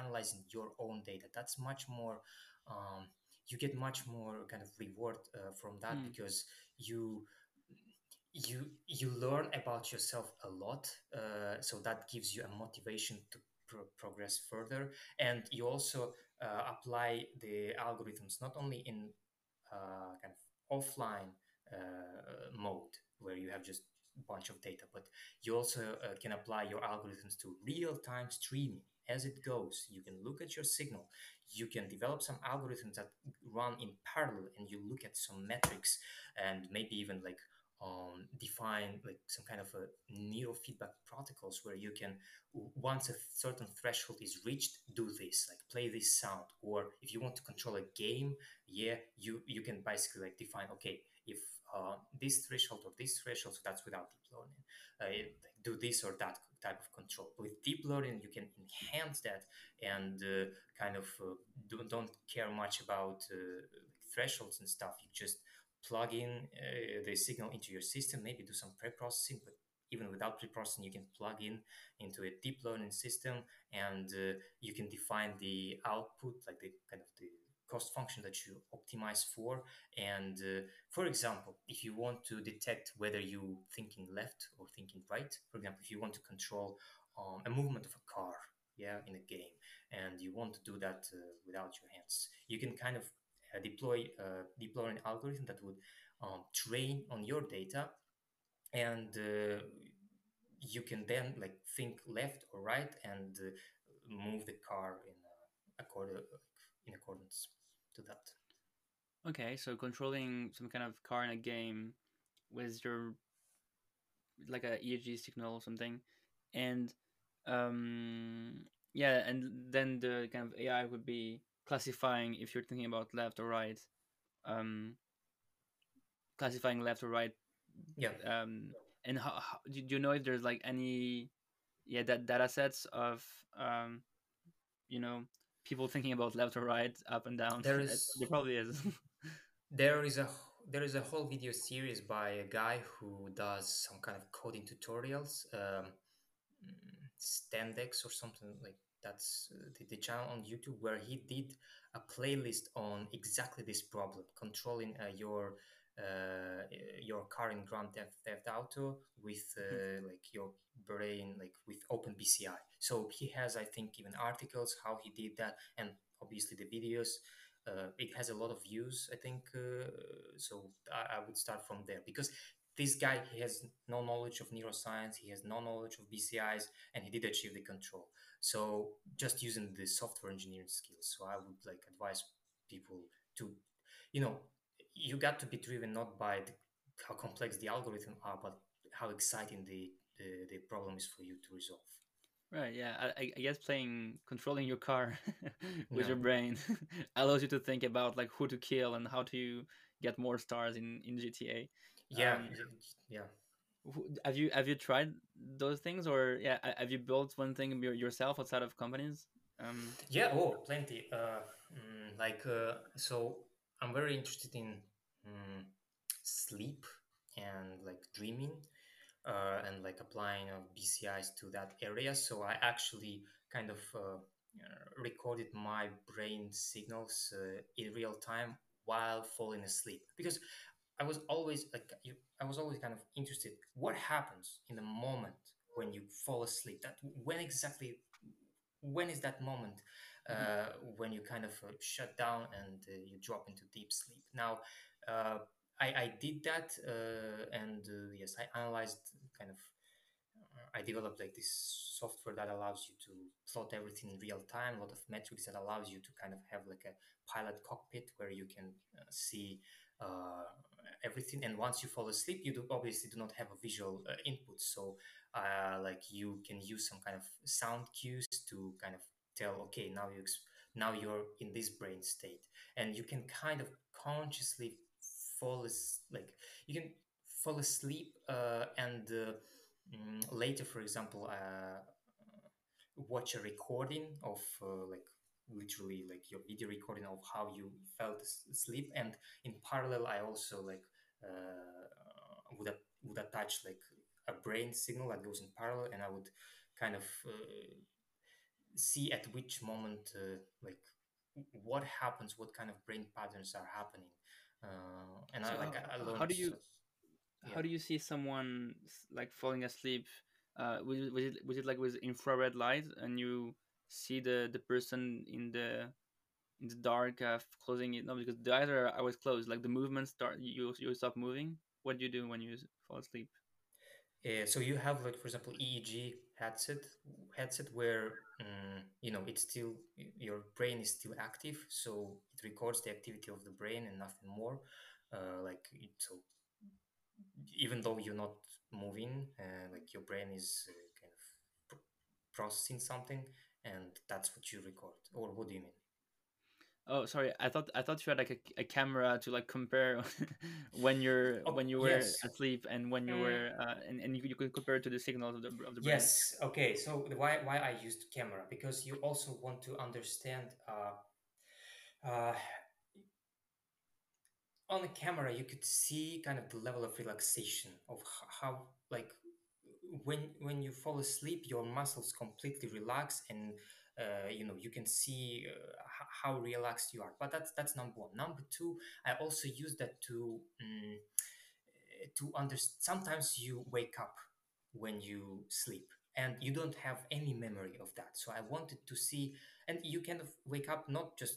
analyzing your own data. That's much more. Um, you get much more kind of reward uh, from that Hmm. because you you you learn about yourself a lot uh, so that gives you a motivation to pro- progress further and you also uh, apply the algorithms not only in uh, kind of offline uh, mode where you have just bunch of data but you also uh, can apply your algorithms to real-time streaming. As it goes you can look at your signal you can develop some algorithms that run in parallel and you look at some metrics and maybe even like um, define like some kind of a neurofeedback protocols where you can once a certain threshold is reached do this like play this sound. Or if you want to control a game yeah you you can basically like define okay if uh, this threshold or this threshold so that's without deep learning. Uh, do this or that type of control. With deep learning you can enhance that and uh, kind of uh, don't, don't care much about uh, thresholds and stuff. You just plug in uh, the signal into your system, maybe do some pre-processing, but even without pre-processing, you can plug in into a deep learning system and uh, you can define the output, like the kind of the cost function that you optimize for. And uh, for example, if you want to detect whether you're thinking left or thinking right, for example, if you want to control um, a movement of a car, yeah, in a game, and you want to do that uh, without your hands, you can kind of uh, deploy uh, deploy an algorithm that would um, train on your data and uh, you can then like think left or right and uh, move the car in uh, accord in accordance to that. Okay, so controlling some kind of car in a game with your like a EEG signal or something, and um, yeah, and then the kind of AI would be classifying if you're thinking about left or right, um, classifying left or right, yeah. um, and how, how do you know if there's like any yeah that data sets of um, you know people thinking about left or right, up and down? there *laughs* is there probably is. *laughs* there is a there is a whole video series by a guy who does some kind of coding tutorials um, sentdex or something like that's uh, the, the channel on YouTube where he did a playlist on exactly this problem, controlling uh, your uh, your car in Grand Theft, Theft Auto with uh, like your brain, like with OpenBCI. So he has, I think, even articles how he did that, and obviously the videos. Uh, it has a lot of views, I think. Uh, so I, I would start from there because this guy he has no knowledge of neuroscience he has no knowledge of bcis and he did achieve the control so just using the software engineering skills so i would like advise people to you know you got to be driven not by the, how complex the algorithm are but how exciting the, the the problem is for you to resolve Right, yeah. I, I guess playing controlling your car *laughs* with yeah your brain *laughs* allows you to think about like who to kill and how to get more stars in in GTA. yeah Um, yeah have you have you tried those things or yeah, have you built one thing yourself outside of companies? Um, Yeah, oh, plenty. Uh, mm, like, uh, so I'm very interested in mm, sleep and like dreaming uh, and like applying of BCIs to that area. So I actually kind of uh, uh, recorded my brain signals uh, in real time while falling asleep because I was always like I was always kind of interested what happens in the moment when you fall asleep that when exactly when is that moment mhm. uh, when you kind of uh, shut down and uh, you drop into deep sleep. Now I, I did that and yes i analyzed kind of i developed like this software that allows you to plot everything in real time a lot of metrics that allows you to kind of have like a pilot cockpit where you can uh, see uh, everything. And once you fall asleep you do obviously do not have a visual uh, input. So like you can use some kind of sound cues to kind of tell okay now you now you're in this brain state. And you can kind of consciously fall as like you can fall asleep uh, and uh, mm, later, for example, uh, watch a recording of uh, like literally like your video recording of how you felt asleep, and in parallel, I also like uh, would would attach like a brain signal that goes in parallel, and I would kind of uh, see at which moment uh, like what happens, what kind of brain patterns are happening, uh, and So I like I learned. how do you yeah. how do you see someone like falling asleep? Uh, was it, was it was it like with infrared light and you see the the person in the in the dark uh, closing it? No, because the eyes are always closed. Like the movements start, you you stop moving. What do you do when you fall asleep? Uh, so you have like for example EEG headset headset where um, you know it's still your brain is still active, so it records the activity of the brain and nothing more. Uh, like it, so even though you're not moving, uh, like your brain is uh, kind of pr- processing something, and that's what you record. Or what do you mean? Oh, sorry. I thought I thought you had like a, a camera to like compare *laughs* when you're Oh when you were yes, asleep and when you Mm, were uh, and and you, could- you could compare it to the signals of the of the brain. yes. Okay. So why why I used camera because you also want to understand. Uh, uh, on the camera you could see kind of the level of relaxation of how like when when you fall asleep your muscles completely relax and uh, you know you can see uh, how relaxed you are. But that's that's number one. Number two i also use that to um, to understand sometimes you wake up when you sleep and you don't have any memory of that. So i wanted to see and you kind of wake up not just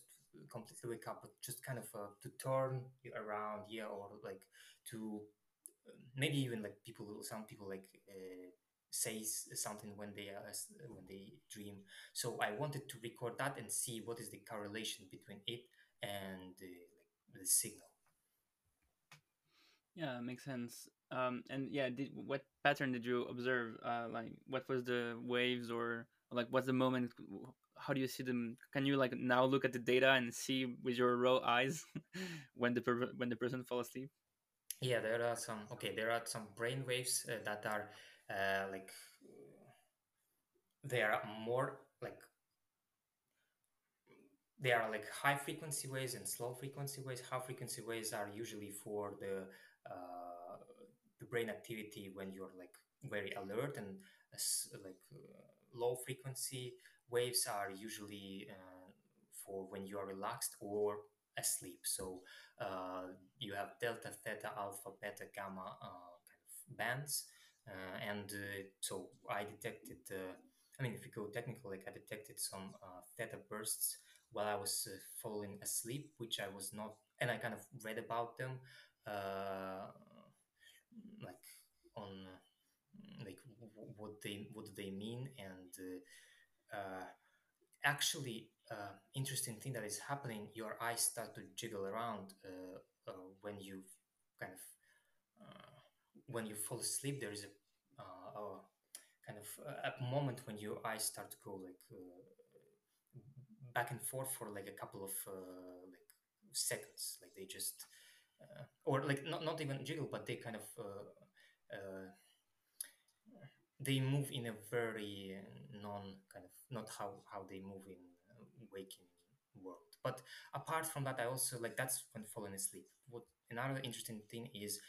completely wake up but just kind of uh, to turn around yeah or like to uh, maybe even like people some people like uh, say s- something when they are when they dream so i wanted to record that and see what is the correlation between it and uh, like the signal Yeah, makes sense. Um, and yeah, did, what pattern did you observe? Uh, like, what was the waves, or like, what's the moment? How do you see them? Can you like now look at the data and see with your raw eyes *laughs* when the per- when the person fall asleep? yeah there are some okay there are some brain waves uh, that are uh, like they are more like there are like high frequency waves and slow frequency waves. High frequency waves are usually for the uh, the brain activity when you're like very alert, and as, like uh, low frequency waves are usually uh, for when you are relaxed or asleep. So uh, you have delta, theta, alpha, beta, gamma uh, kind of bands, uh, and uh, so I detected. Uh, I mean, if you go technical, like I detected some uh, theta bursts while I was uh, falling asleep, which I was not, and I kind of read about them, uh, like on uh, like what they what they mean, and uh, uh, actually, uh, interesting thing that is happening, your eyes start to jiggle around uh, uh, when you kind of uh, when you fall asleep. There is a, uh, a kind of uh, a moment when your eyes start to go like. Uh, back and forth for like a couple of uh, like seconds like they just uh, or like not, not even jiggle but they kind of they move in a very non kind of not how how they move in waking world but apart from that i also like that's when falling asleep what another interesting thing is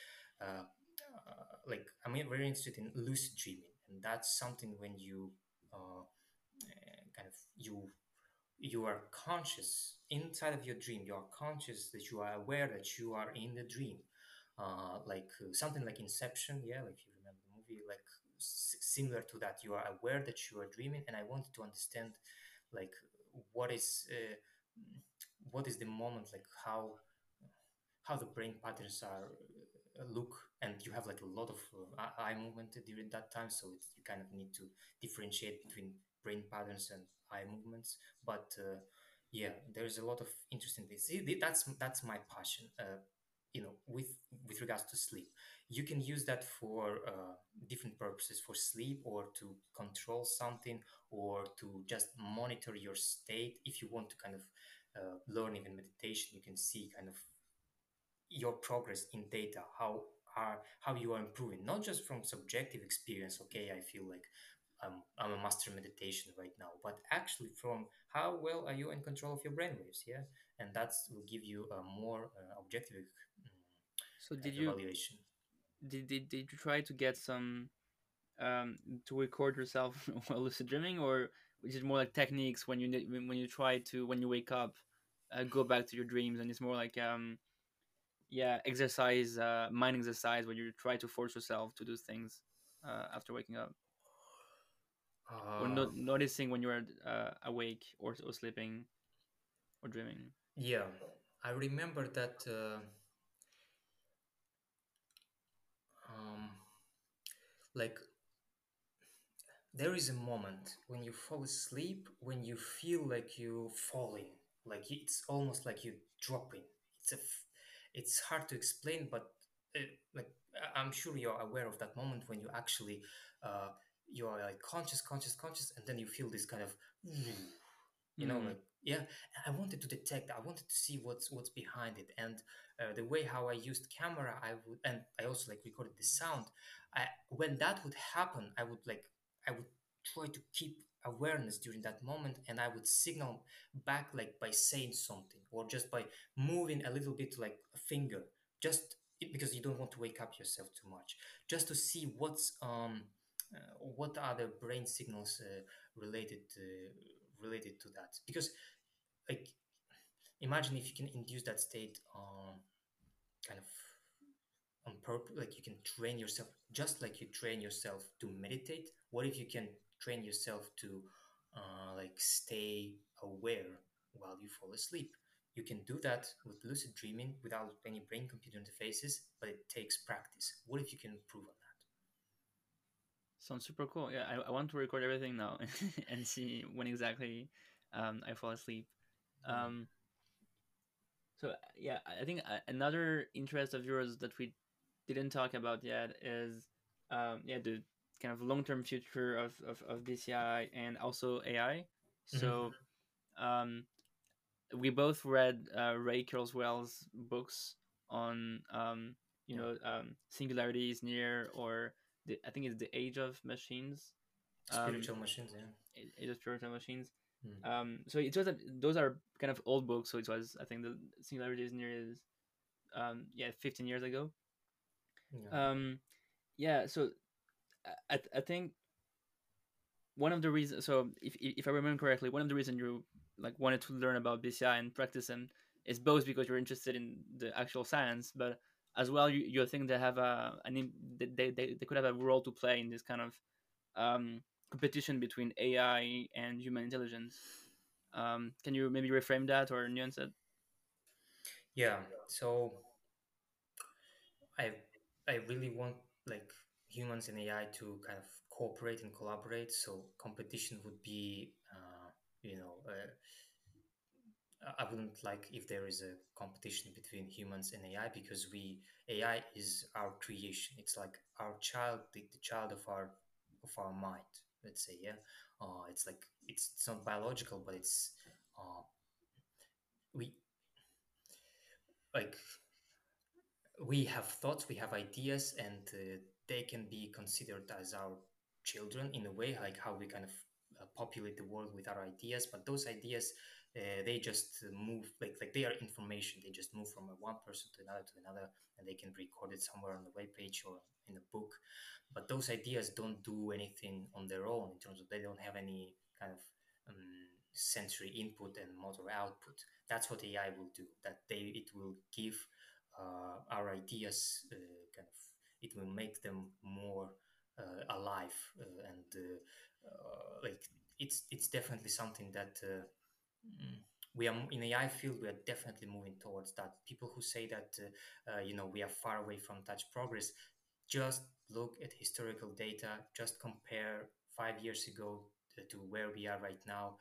uh, uh, like i'm very interested in lucid dreaming and that's something when you uh, uh, kind of you you are conscious inside of your dream you are conscious that you are aware that you are in the dream. Uh, like uh, something like inception yeah like you remember the movie like s- similar to that you are aware that you are dreaming and i wanted to understand like what is uh, what is the moment like how how the brain patterns are uh, look and you have like a lot of uh, eye movement during that time so you kind of need to differentiate between brain patterns and eye movements. But uh, yeah there's a lot of interesting things. That's that's my passion uh, you know with with regards to sleep. You can use that for uh, different purposes for sleep or to control something or to just monitor your state. If you want to kind of uh, learn even meditation you can see kind of your progress in data how are how you are improving not just from subjective experience okay i feel like I'm, I'm a master meditation right now but actually from how well are you in control of your brainwaves yeah? And that will give you a more uh, objective mm, So uh, did you evaluation. did, did, did you try to get some um, to record yourself *laughs* while lucid dreaming, or is it more like techniques when you when when you try to when you wake up, uh, go back to your dreams, and it's more like um yeah exercise, uh, mind exercise, where you try to force yourself to do things uh, after waking up, or not noticing when you are uh, awake or, or sleeping or dreaming. yeah i remember that uh, um, like there is a moment when you fall asleep when you feel like you're falling like it's almost like you're dropping. It's a f- it's hard to explain but uh, like i'm sure you're aware of that moment when you actually uh, you are like conscious conscious conscious and then you feel this kind of you know Mm, like yeah i wanted to detect i wanted to see what's what's behind it. And uh, the way how i used camera i would and i also like recorded the sound i when that would happen i would like i would try to keep awareness during that moment and i would signal back like by saying something or just by moving a little bit like a finger just because you don't want to wake up yourself too much just to see what's um uh, what are the brain signals uh, related to, related to that. Because like imagine if you can induce that state um kind of on purpose like you can train yourself just like you train yourself to meditate. What if you can train yourself to uh, like stay aware while you fall asleep you can do that with lucid dreaming without any brain computer interfaces but it takes practice what if you can improve on that? sounds super cool. Yeah, I, I want to record everything now *laughs* and see when exactly um, I fall asleep. Um, So yeah, I think uh, another interest of yours that we didn't talk about yet is um, yeah the kind of long term future of, of, of BCI and also AI. hmm So um, we both read uh, Ray Kurzweil's books on um, you know um, singularity is near or the, I think it's the age of machines. Um, spiritual machines yeah Age of Spiritual Machines. Mm. Um, so it was a, those are kind of old books. So it was I think the Singularity is near is um, yeah 15 years ago. yeah Um, yeah, so I, I think one of the reasons so if, if I remember correctly, one of the reasons you like wanted to learn about BCI and practice them is both because you're interested in the actual science, but as well you, you think they have a an they, they, they could have a role to play in this kind of um, competition between AI and human intelligence. Um, can you maybe reframe that or nuance it? yeah so I I really want like humans and AI to kind of cooperate and collaborate. So competition would be, uh, you know, uh, I wouldn't like if there is a competition between humans and AI because we AI is our creation. It's like our child, the, the child of our of our mind. Let's say, yeah. Uh, it's like it's, it's not biological, but it's uh, we like we have thoughts, we have ideas, and uh, they can be considered as our children in a way, like how we kind of uh, populate the world with our ideas. But those ideas, uh, they just move like like they are information. They just move from one person to another to another, and they can be recorded somewhere on the web page or in a book. But those ideas don't do anything on their own in terms of they don't have any kind of um, sensory input and motor output. That's what AI will do. That they it will give uh, our ideas uh, kind of it will make them more uh, alive uh, and uh, uh, like it's it's definitely something that mm, we are in AI field. We are definitely moving towards that. People who say that you know we are far away from touch progress, just look at historical data. Just compare five years ago to where we are right now.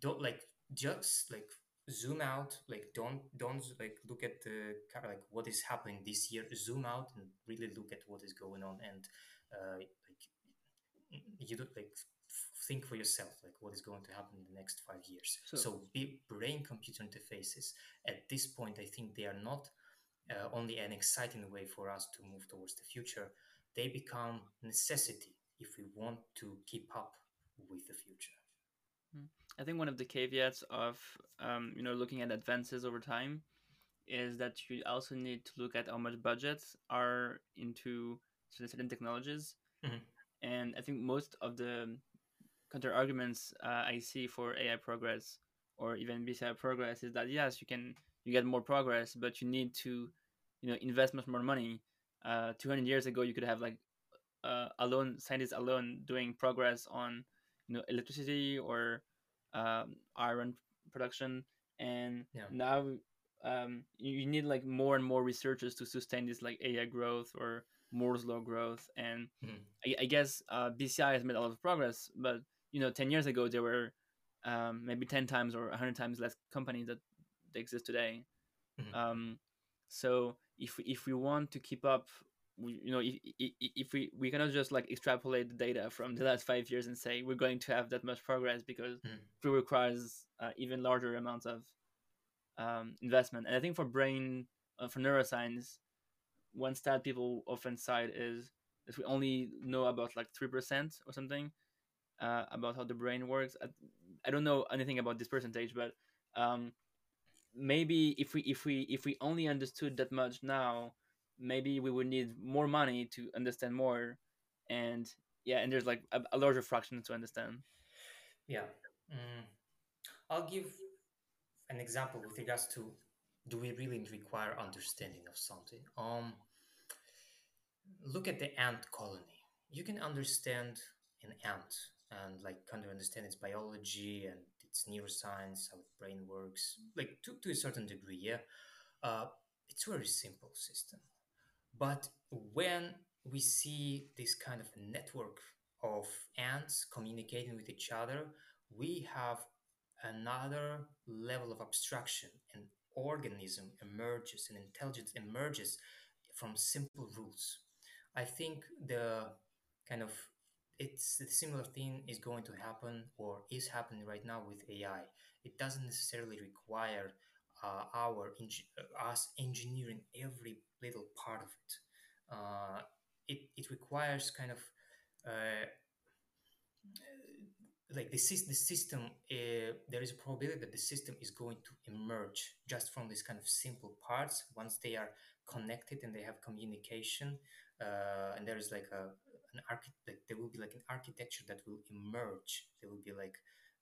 Don't like just like zoom out like don't don't like look at the kind of like what is happening this year zoom out and really look at what is going on and uh, like you don't like think for yourself like what is going to happen in the next five years So so brain computer interfaces at this point i think they are not uh, only an exciting way for us to move towards the future. They become necessity if we want to keep up with the future. Hmm. I think one of the caveats of um, you know looking at advances over time is that you also need to look at how much budgets are into certain technologies. Mhm. And I think most of the counter arguments uh, I see for AI progress or even BCI progress is that yes, you can you get more progress, but you need to you know invest much more money. Uh, 200 years ago, you could have like uh, alone scientists alone doing progress on you know electricity or um, iron production, and Yeah. now um, you, need like more and more researchers to sustain this like AI growth or Moore's law growth, and Mhm. I, I guess uh, BCI has made a lot of progress, but you know, 10 years ago there were um, maybe 10 times or 100 times less companies that, exist today. Mhm. Um, so if we, if we want to keep up, you know, if, if, we we cannot just like extrapolate the data from the last five years and say we're going to have that much progress because Mhm. it requires uh, even larger amounts of um, investment. And I think for brain, uh, for neuroscience, one stat people often cite is that we only know about like three percent or something uh, about how the brain works. I, I don't know anything about this percentage, but um, maybe if we if we if we only understood that much now, maybe we would need more money to understand more, and yeah, and there's like a, a larger fraction to understand. Yeah. Mm. I'll give an example with regards to do we really require understanding of something? Um, look at the ant colony. You can understand an ant and like kind of understand its biology and its neuroscience, how its brain works, like to, to a certain degree, yeah. Uh, it's a very simple system. But when we see this kind of network of ants communicating with each other, we have another level of abstraction. An organism emerges, an intelligence emerges from simple rules. I think the kind of it's a similar thing is going to happen or is happening right now with AI. It doesn't necessarily require uh, our uh, us engineering every little part of it. Uh, it it requires kind of uh, like the, the system uh, there is a probability that the system is going to emerge just from these kind of simple parts once they are connected and they have communication uh, and there is like a an archi- like there will be like an architecture that will emerge there will be like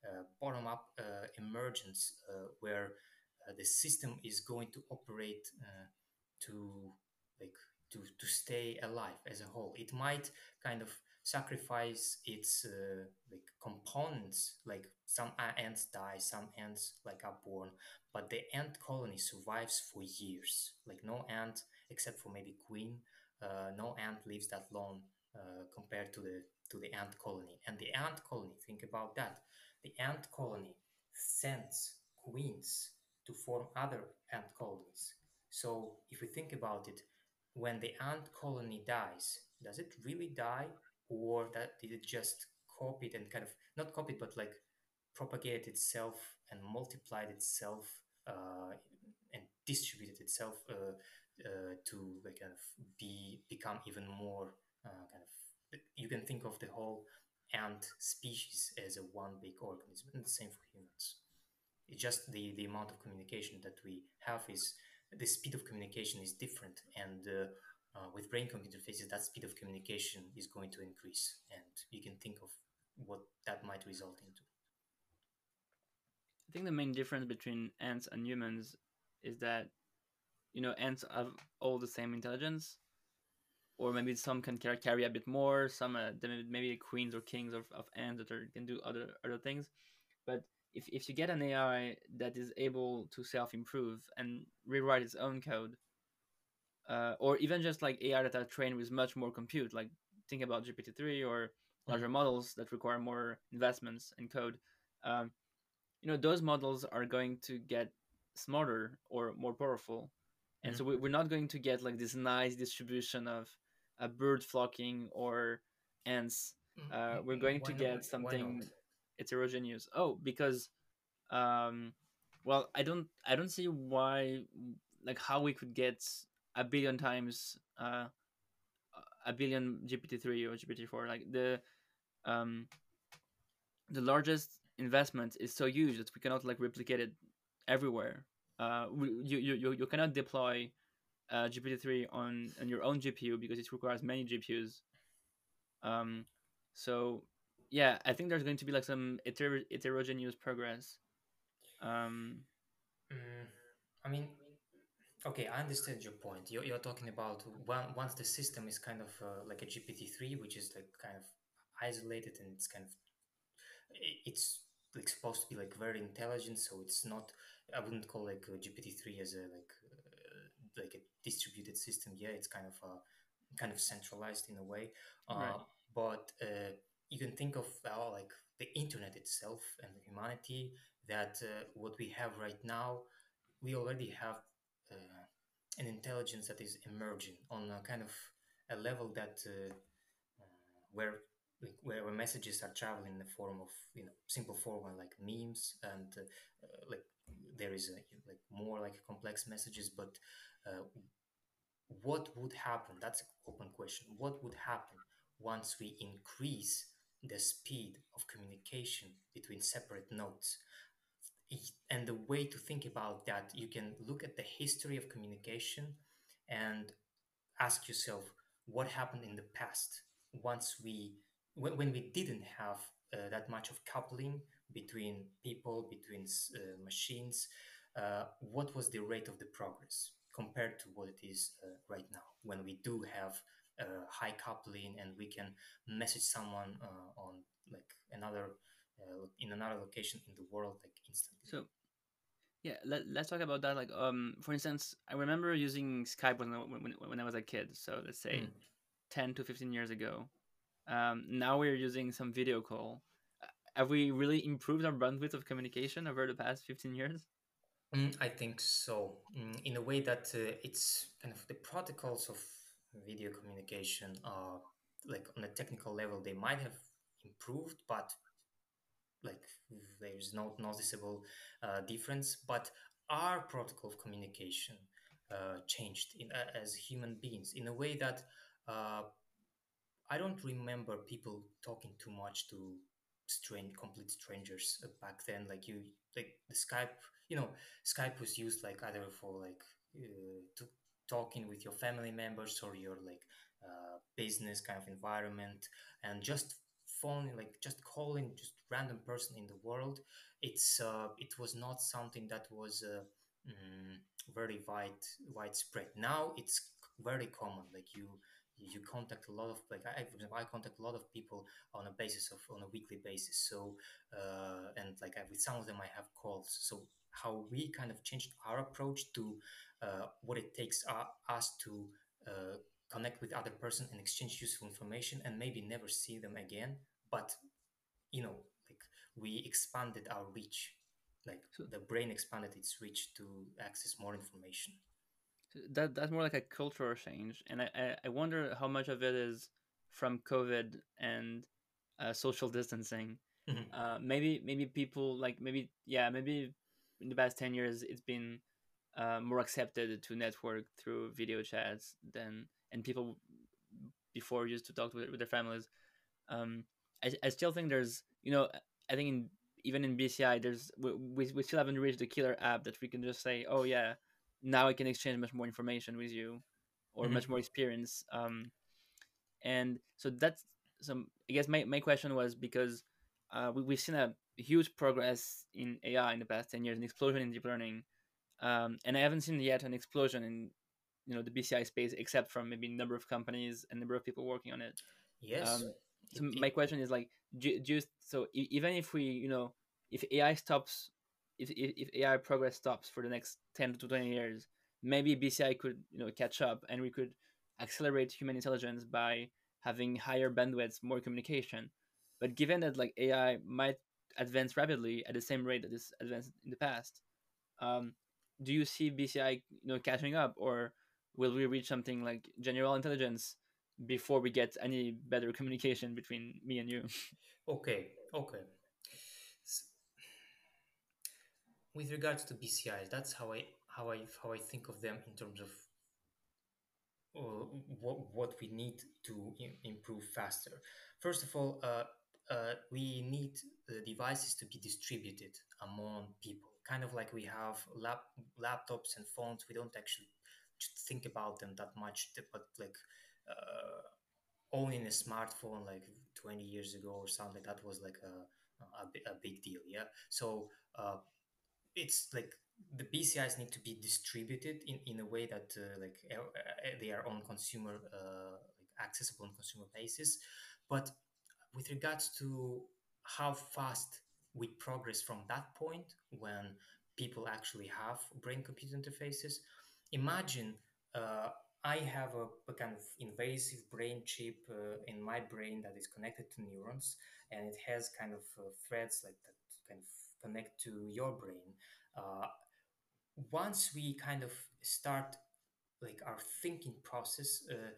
uh, bottom up uh, emergence uh, where uh, the system is going to operate uh, to like to to stay alive as a whole. It might kind of sacrifice its uh, like components like some ants die some ants like are born but the ant colony survives for years. Like no ant except for maybe queen uh, no ant lives that long uh, compared to the to the ant colony. And the ant colony think about that. The ant colony sends queens to form other ant colonies so if we think about it when the ant colony dies does it really die? Or that did it just copy it and kind of not copy but like propagated itself and multiplied itself uh, and distributed itself uh, uh, to like kind of be become even more uh, kind of you can think of the whole ant species as a one big organism and the same for humans. It's just the the amount of communication that we have is the speed of communication is different and uh, uh, with brain computer interfaces that speed of communication is going to increase and you can think of what that might result into I think the main difference between ants and humans is that you know ants have all the same intelligence, or maybe some can car- carry a bit more. Some uh, maybe queens or kings of, of ants that are, can do other other things. But if if you get an AI that is able to self improve and rewrite its own code, uh, or even just like AI that are trained with much more compute, like think about GPT three or Mhm. larger models that require more investments in code. Um, you know those models are going to get smarter or more powerful and so Mhm. we- we're not going to get like this nice distribution of a bird flocking or ants uh, we're going to why not get not something heterogeneous oh because um well i don't i don't see why like how we could get a billion times uh, a billion GPT-3 or GPT-4. Like the um, the largest investment is so huge that we cannot like replicate it everywhere. Uh, you, you you cannot deploy uh, GPT-3 on on your own GPU because it requires many GPUs. Um, so yeah, I think there's going to be like some heter- heterogeneous progress. Um, Mm, I mean, okay, I understand your point. You're, you're talking about one, once the system is kind of uh, like a GPT-3, which is like kind of isolated and it's kind of it's like supposed to be like very intelligent, so it's not. I wouldn't call like uh, GPT-3 as a like uh, like a distributed system. Yeah, it's kind of uh, kind of centralized in a way. right. Uh, but uh, you can think of uh, like the internet itself and humanity that uh, what we have right now. We already have uh, an intelligence that is emerging on a kind of a level that uh, uh, where where messages are traveling in the form of you know simple form like memes and uh, like there is a, like more like complex messages. But what would happen? That's an open question. What would happen once we increase the speed of communication between separate nodes. And the way to think about that you can look at the history of communication and ask yourself what happened in the past? Once we when, we didn't have uh, that much of coupling between people between uh, machines uh, what was the rate of the progress compared to what it is uh, right now? When we do have uh, high coupling and we can message someone uh, on like another uh, in another location in the world like instantly So yeah, let, let's talk about that. Like um, for instance, I remember using Skype when I, when, when I was a kid. So let's say Mm. ten to fifteen years ago. Um, now we're using some video call. Have we really improved our bandwidth of communication over the past fifteen years? Mm, I think so. Mm, in a way that uh, it's kind of the protocols of video communication are like on a technical level, they might have improved, but like there's no noticeable uh, difference. But our protocol of communication uh, changed in, uh, as human beings in a way that uh, I don't remember people talking too much to strange, complete strangers uh, back then. Like you, like the Skype, you know, Skype was used like either for like uh, to talking with your family members or your like uh, business kind of environment, and just phone, like just calling just random person in the world. It's uh, it was not something that was uh, mm, very wide widespread. Now it's very common. Like you you contact a lot of like I, for example, I contact a lot of people on a basis of on a weekly basis. So uh, and like I, with some of them I have calls. So how we kind of changed our approach to uh, what it takes uh, us to uh, connect with other person and exchange useful information and maybe never see them again. But you know, like we expanded our reach. Like So the brain expanded its reach to access more information. that that's more like a cultural change, and I I, wonder how much of it is from COVID and uh, social distancing. Mhm. Uh, maybe maybe people like maybe yeah maybe in the past ten years it's been uh, more accepted to network through video chats than and people before used to talk with, with their families. Um, I, I still think there's you know I think in even in BCI there's we, we, we still haven't reached the killer app that we can just say oh yeah now I can exchange much more information with you or much Mhm. more experience. Um, and so that's some i guess my, my question was because uh, we, we've seen a huge progress in ai in the past 10 years an explosion in deep learning. Um, and i haven't seen yet an explosion in you know the bci space except from maybe number of companies and number of people working on it. Yes, um, it, my question is like ju- just so e- even if we you know if ai stops if, if, if ai progress stops for the next 10 to 20 years maybe bci could you know catch up and we could accelerate human intelligence by having higher bandwidths more communication. But given that like ai might advance rapidly at the same rate that it's advanced in the past um, do you see bci you know catching up or will we reach something like general intelligence before we get any better communication between me and you. *laughs* okay, okay. With regards to BCI, that's how I how I how I think of them in terms of what, what we need to improve faster. First of all, uh, uh, we need the devices to be distributed among people. Kind of like we have lap, laptops and phones. We don't actually think about them that much, but like uh, owning a smartphone like 20 years ago or something, that was like a, a, a big deal. Yeah. So uh, it's like the BCIs need to be distributed in, in a way that uh, like they are on consumer uh, like accessible on consumer basis. But with regards to how fast we progress from that point when people actually have brain computer interfaces, imagine uh, I have a, a, kind of invasive brain chip uh, in my brain that is connected to neurons and it has kind of uh, threads like that kind of connect to your brain. Uh, once we kind of start like our thinking process uh,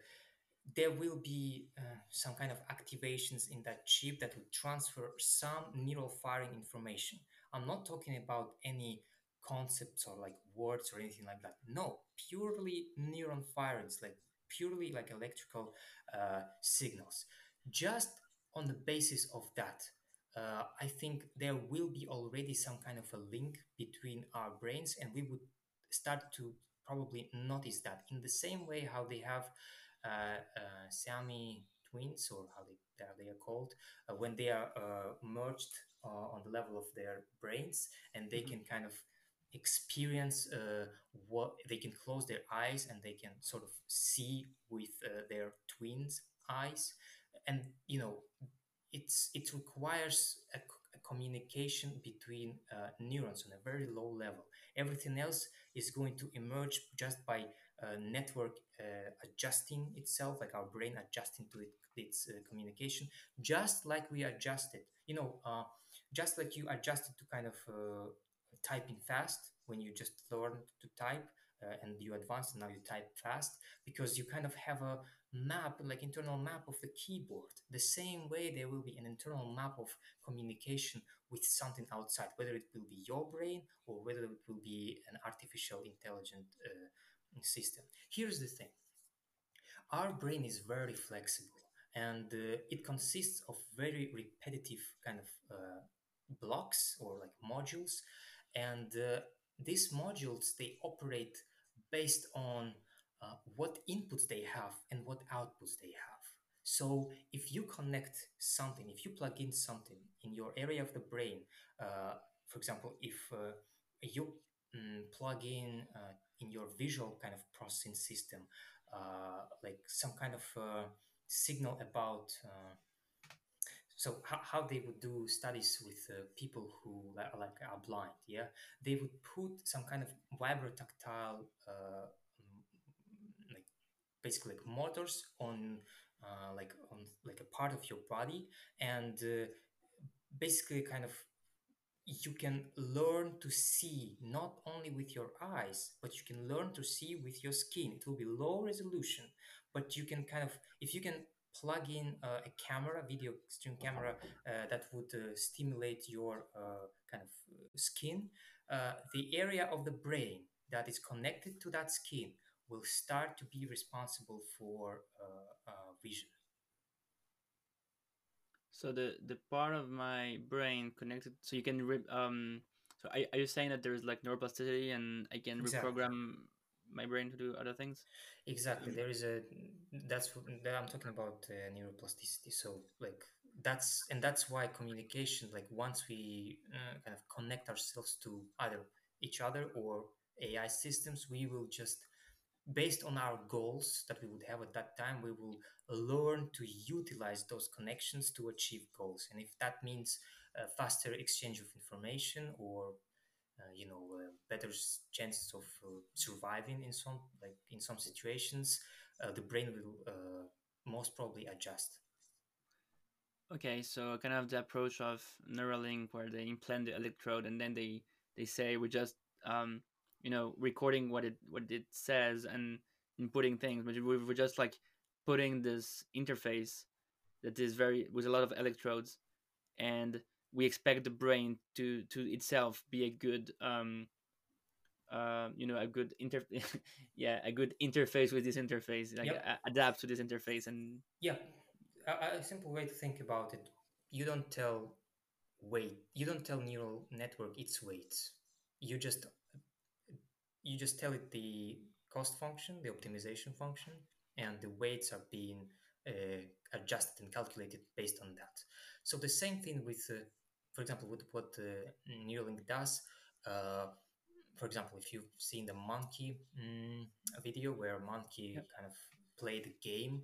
there will be uh, some kind of activations in that chip that will transfer some neural firing information. I'm not talking about any concepts or like words or anything like that. No purely neuron firings like purely like electrical uh, signals. Just on the basis of that uh, I think there will be already some kind of a link between our brains, and we would start to probably notice that. In the same way how they have uh, uh, twins, or how they, they are called, uh, when they are uh, merged uh, on the level of their brains, and they mm-hmm. can kind of experience what they can close their eyes and they can sort of see with their twins' eyes, and you know it's it requires a, a communication between uh, neurons on a very low level. Everything else is going to emerge just by uh, network uh, adjusting itself, like our brain adjusting to it, its uh, communication, just like we adjusted. You know, uh, just like you adjusted to kind of uh, typing fast when you just learned to type. and you advance and now you type fast because you kind of have a map, like internal map of the keyboard. The same way there will be an internal map of communication with something outside, whether it will be your brain or whether it will be an artificial intelligent uh, system. Here's the thing. Our brain is very flexible and uh, it consists of very repetitive kind of uh, blocks or like modules and uh, these modules they operate based on uh, what inputs they have and what outputs they have. So if you connect something, if you plug in something in your area of the brain, uh, for example, if uh, you mm, plug in in your visual kind of processing system, uh, like some kind of uh, signal about so how, they would do studies with uh, people who like, like, are blind yeah? They would put some kind of vibrotactile uh, basically like motors on uh, like on like a part of your body and uh, basically kind of you can learn to see not only with your eyes but you can learn to see with your skin it will be low resolution but you can kind of if you can plug in uh, a camera video stream camera uh, that would uh, stimulate your uh, kind of skin the area of the brain that is connected to that skin will start to be responsible for uh, uh, vision. So the the part of my brain connected, so you can rip. Um, so are, are you saying that there's like neuroplasticity and I can exactly. reprogram my brain to do other things? Exactly. There is a that's that I'm talking about uh, neuroplasticity. So like that's and that's why communication like once we uh, kind of connect ourselves to either each other or AI systems, we will just based on our goals that we would have at that time, we will learn to utilize those connections to achieve goals. And if that means a faster exchange of information or uh, you know uh, better chances of uh, surviving in some like in some situations, uh, the brain will uh, most probably adjust. Okay, so kind of the approach of Neuralink, where they implant the electrode and then they they say we just um, you know recording what it what it says and inputting things but we were just like putting this interface that is very with a lot of electrodes and we expect the brain to to itself be a good um uh, you know a good inter *laughs* yeah a good interface with this interface like Yep. a- adapt to this interface and Yeah, a, a simple way to think about it: you don't tell weight, you don't tell neural network its weights. You just you just tell it the cost function, the optimization function, and the weights are being uh, adjusted and calculated based on that. So the same thing with, uh, for example, with what uh, Neuralink does. Uh, for example, if you've seen the monkey mm, video where a monkey Yep. kind of played a game,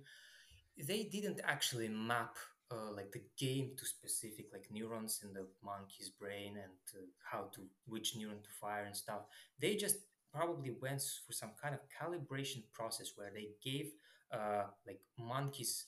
they didn't actually map uh, like the game to specific like neurons in the monkey's brain and uh, how to which neuron to fire and stuff. They just probably went through some kind of calibration process where they gave uh, like monkeys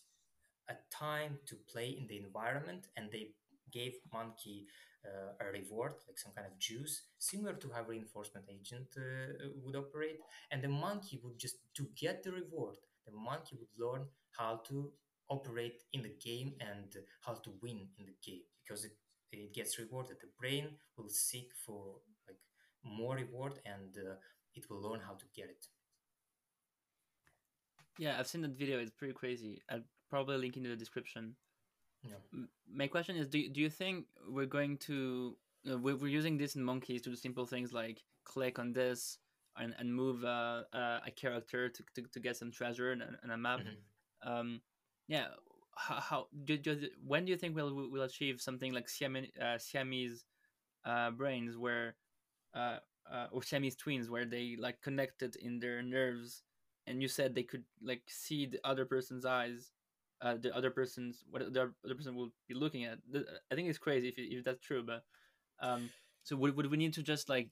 a time to play in the environment and they gave monkey uh, a reward like some kind of juice similar to how reinforcement agent uh, would operate. And the monkey would just to get the reward the monkey would learn how to operate in the game and how to win in the game because it, it gets rewarded. The brain will seek for like more reward and uh, it will learn how to get it. Yeah i've seen that video. It's pretty crazy. I'll probably link in the description. Yeah. My question is do, do you think we're going to uh, we- we're using this in monkeys to do simple things like click on this and, and move uh, uh, a character to, to, to get some treasure and, and a map? Mhm. um, yeah how, how do, do, when do you think we'll we'll achieve something like Siamese, uh, Siamese uh, brains where uh, or Siamese twins where they like connected in their nerves and you said they could like see the other person's eyes uh, the other person's what the other person will be looking at. I think it's crazy if, if that's true but um, so would, would we need to just like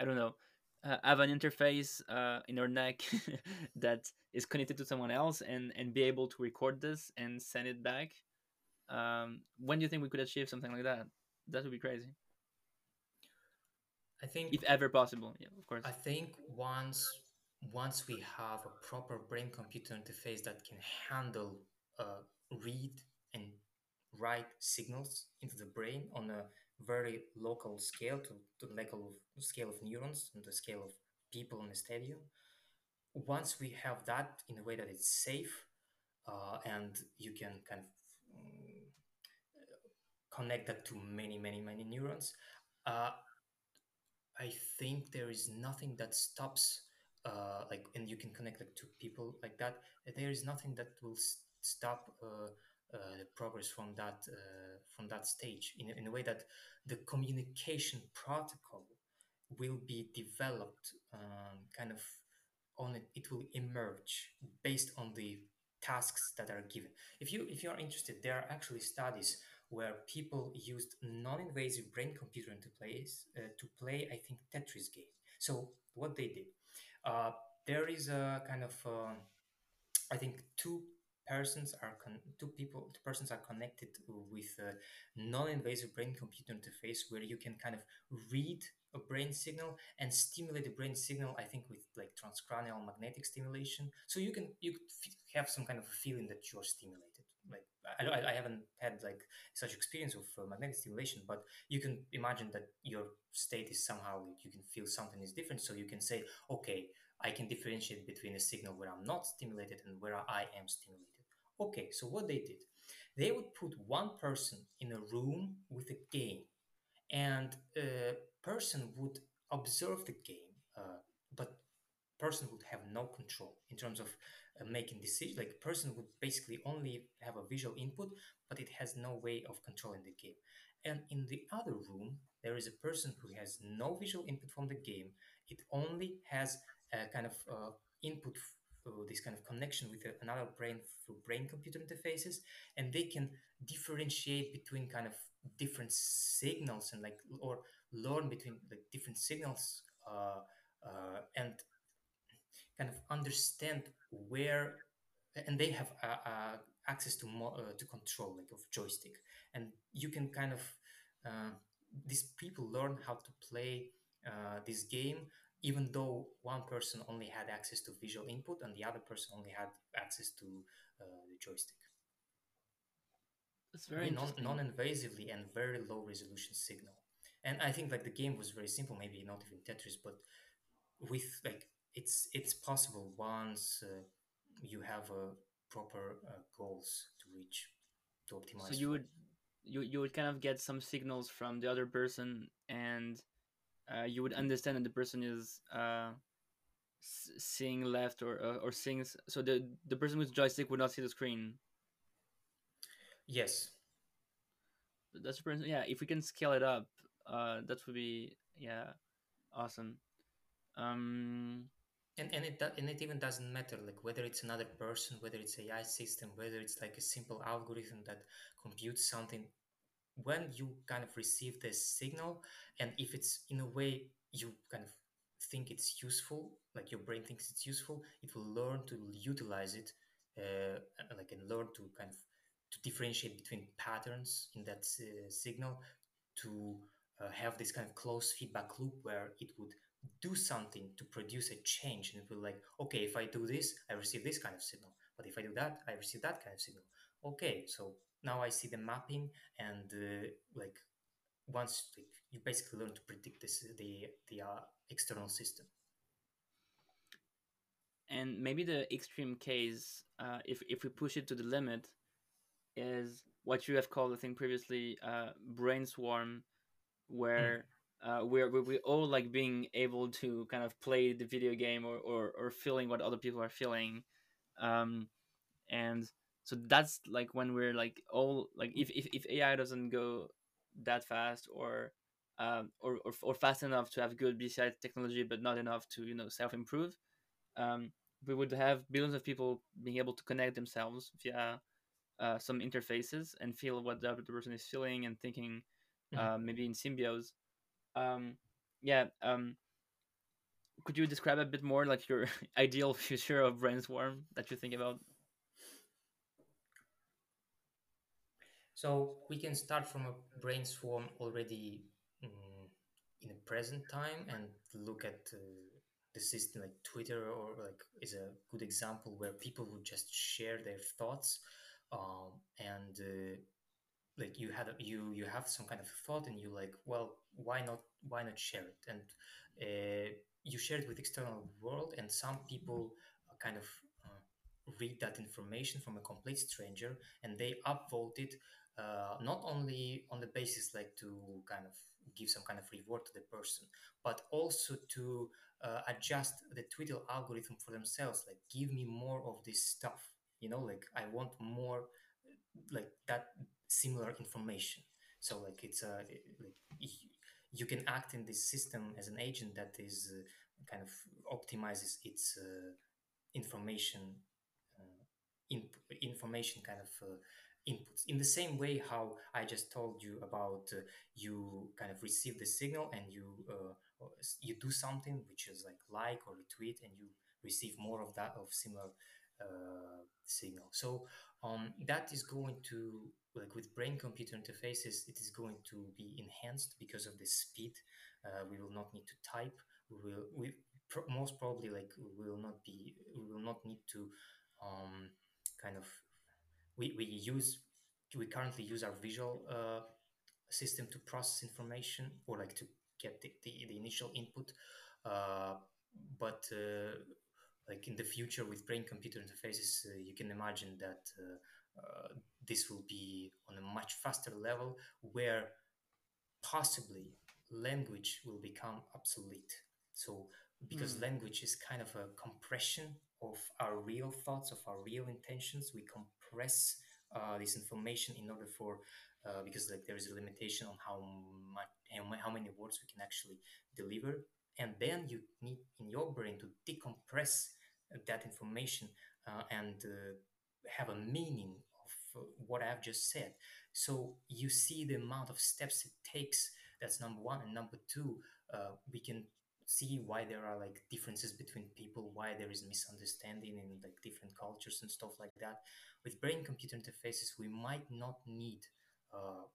I don't know uh, have an interface uh, in our neck *laughs* that is connected to someone else and and be able to record this and send it back? Um, when do you think we could achieve something like that? That would be crazy i think if ever possible yeah of course. I think once once we have a proper brain computer interface that can handle uh, read and write signals into the brain on a very local scale to, to the level of scale of neurons and the scale of people in a stadium once we have that in a way that it's safe uh, and you can kind of mm, connect that to many many many neurons uh, I think there is nothing that stops, uh, like, and you can connect like to people like that. There is nothing that will stop uh, uh, the progress from that uh, from that stage in, in a way that the communication protocol will be developed um, kind of on it. It will emerge based on the tasks that are given. If you if you are interested, there are actually studies where people used non-invasive brain-computer interface uh, to play, I think, Tetris game. So what they did, uh, there is a kind of, uh, I think, two persons are con- two people, two persons are connected with a non-invasive brain-computer interface where you can kind of read a brain signal and stimulate the brain signal. I think with like transcranial magnetic stimulation, so you can you have some kind of feeling that you're stimulated. Like I, I, haven't had like such experience of uh, magnetic stimulation, but you can imagine that your state is somehow you can feel something is different. So you can say, okay, I can differentiate between a signal where I'm not stimulated and where I am stimulated. Okay, so what they did, they would put one person in a room with a game, and a person would observe the game, uh, person would have no control in terms of uh, making decisions. Like person would basically only have a visual input, but it has no way of controlling the game. And in the other room, there is a person who has no visual input from the game. It only has a kind of uh, input, uh, this kind of connection with another brain through brain-computer interfaces, and they can differentiate between kind of different signals and like or learn between like different signals uh, uh, and kind of understand where and they have uh, uh, access to mo- uh, to control like of joystick. And you can kind of uh, these people learn how to play uh, this game even though one person only had access to visual input and the other person only had access to uh, the joystick. It's very very non- non-invasively and very low resolution signal. And I think like the game was very simple, maybe not even Tetris, but with like it's it's possible once uh, you have uh, proper uh, goals to reach to optimize. So you would you you would kind of get some signals from the other person, and uh, you would understand that the person is uh, seeing left or uh, or seeing. So the the person with joystick would not see the screen. Yes, That's super. Yeah, if we can scale it up, uh, that would be yeah awesome. Um, and and it and it even doesn't matter like whether it's another person, whether it's AI system, whether it's like a simple algorithm that computes something when you kind of receive this signal and if it's in a way you kind of think it's useful like your brain thinks it's useful it will learn to utilize it uh, like and learn to kind of to differentiate between patterns in that uh, signal to uh, have this kind of closed feedback loop where it would do something to produce a change and it will like okay if i do this i receive this kind of signal. But if i do that i receive that kind of signal. Okay so now i see the mapping and uh, like once like, you basically learn to predict this the the uh, external system. And maybe the extreme case, uh, if if we push it to the limit, is what you have called, I think previously, uh, brainswarm, Mm, where uh, we're we're all like being able to kind of play the video game or or, or feeling what other people are feeling, um, and so that's like when we're like all like if if, if AI doesn't go that fast or um, or, or or fast enough to have good BCI technology, but not enough to you know self improve, um, we would have billions of people being able to connect themselves via uh, some interfaces and feel what the other person is feeling and thinking, mhm. uh, maybe in symbiose. Um, yeah. Um, could you describe a bit more like your *laughs* ideal future of brainswarm that you think about? So we can start from a brainswarm already mm, in the present time and look at uh, the system like Twitter or like is a good example where people would just share their thoughts um, and uh, like you had a, you you have some kind of thought and you like well why not why not share it? And uh, you share it with external world and some people uh, kind of uh, read that information from a complete stranger and they upvote it uh, not only on the basis like to kind of give some kind of reward to the person but also to uh, adjust the twitter algorithm for themselves like give me more of this stuff you know like i want more like that similar information. So like it's a like you can act in this system as an agent that is uh, kind of optimizes its uh, information uh, in, information kind of uh, inputs. In the same way how i just told you about uh, you kind of receive the signal and you uh, you do something which is like like or retweet and you receive more of that of similar uh, signal. So um, that is going to like with brain computer interfaces it is going to be enhanced because of the speed uh, we will not need to type. We will we most probably like we will not be we will not need to um, kind of we, we use we currently use our visual uh, system to process information or like to get the, the, the initial input uh, but uh, like in the future with brain computer interfaces uh, you can imagine that uh, uh, this will be on a much faster level where possibly language will become obsolete. So, because Hmm. language is kind of a compression of our real thoughts, of our real intentions, we compress uh, this information in order for uh, because like there is a limitation on how much how, how many words we can actually deliver, and then you need in your brain to decompress that information uh, and uh, have a meaning of uh, what I've just said. So you see the amount of steps it takes. That's number one. And number two uh, we can see why there are like differences between people why there is misunderstanding in like different cultures and stuff like that. With brain computer interfaces we might not need uh,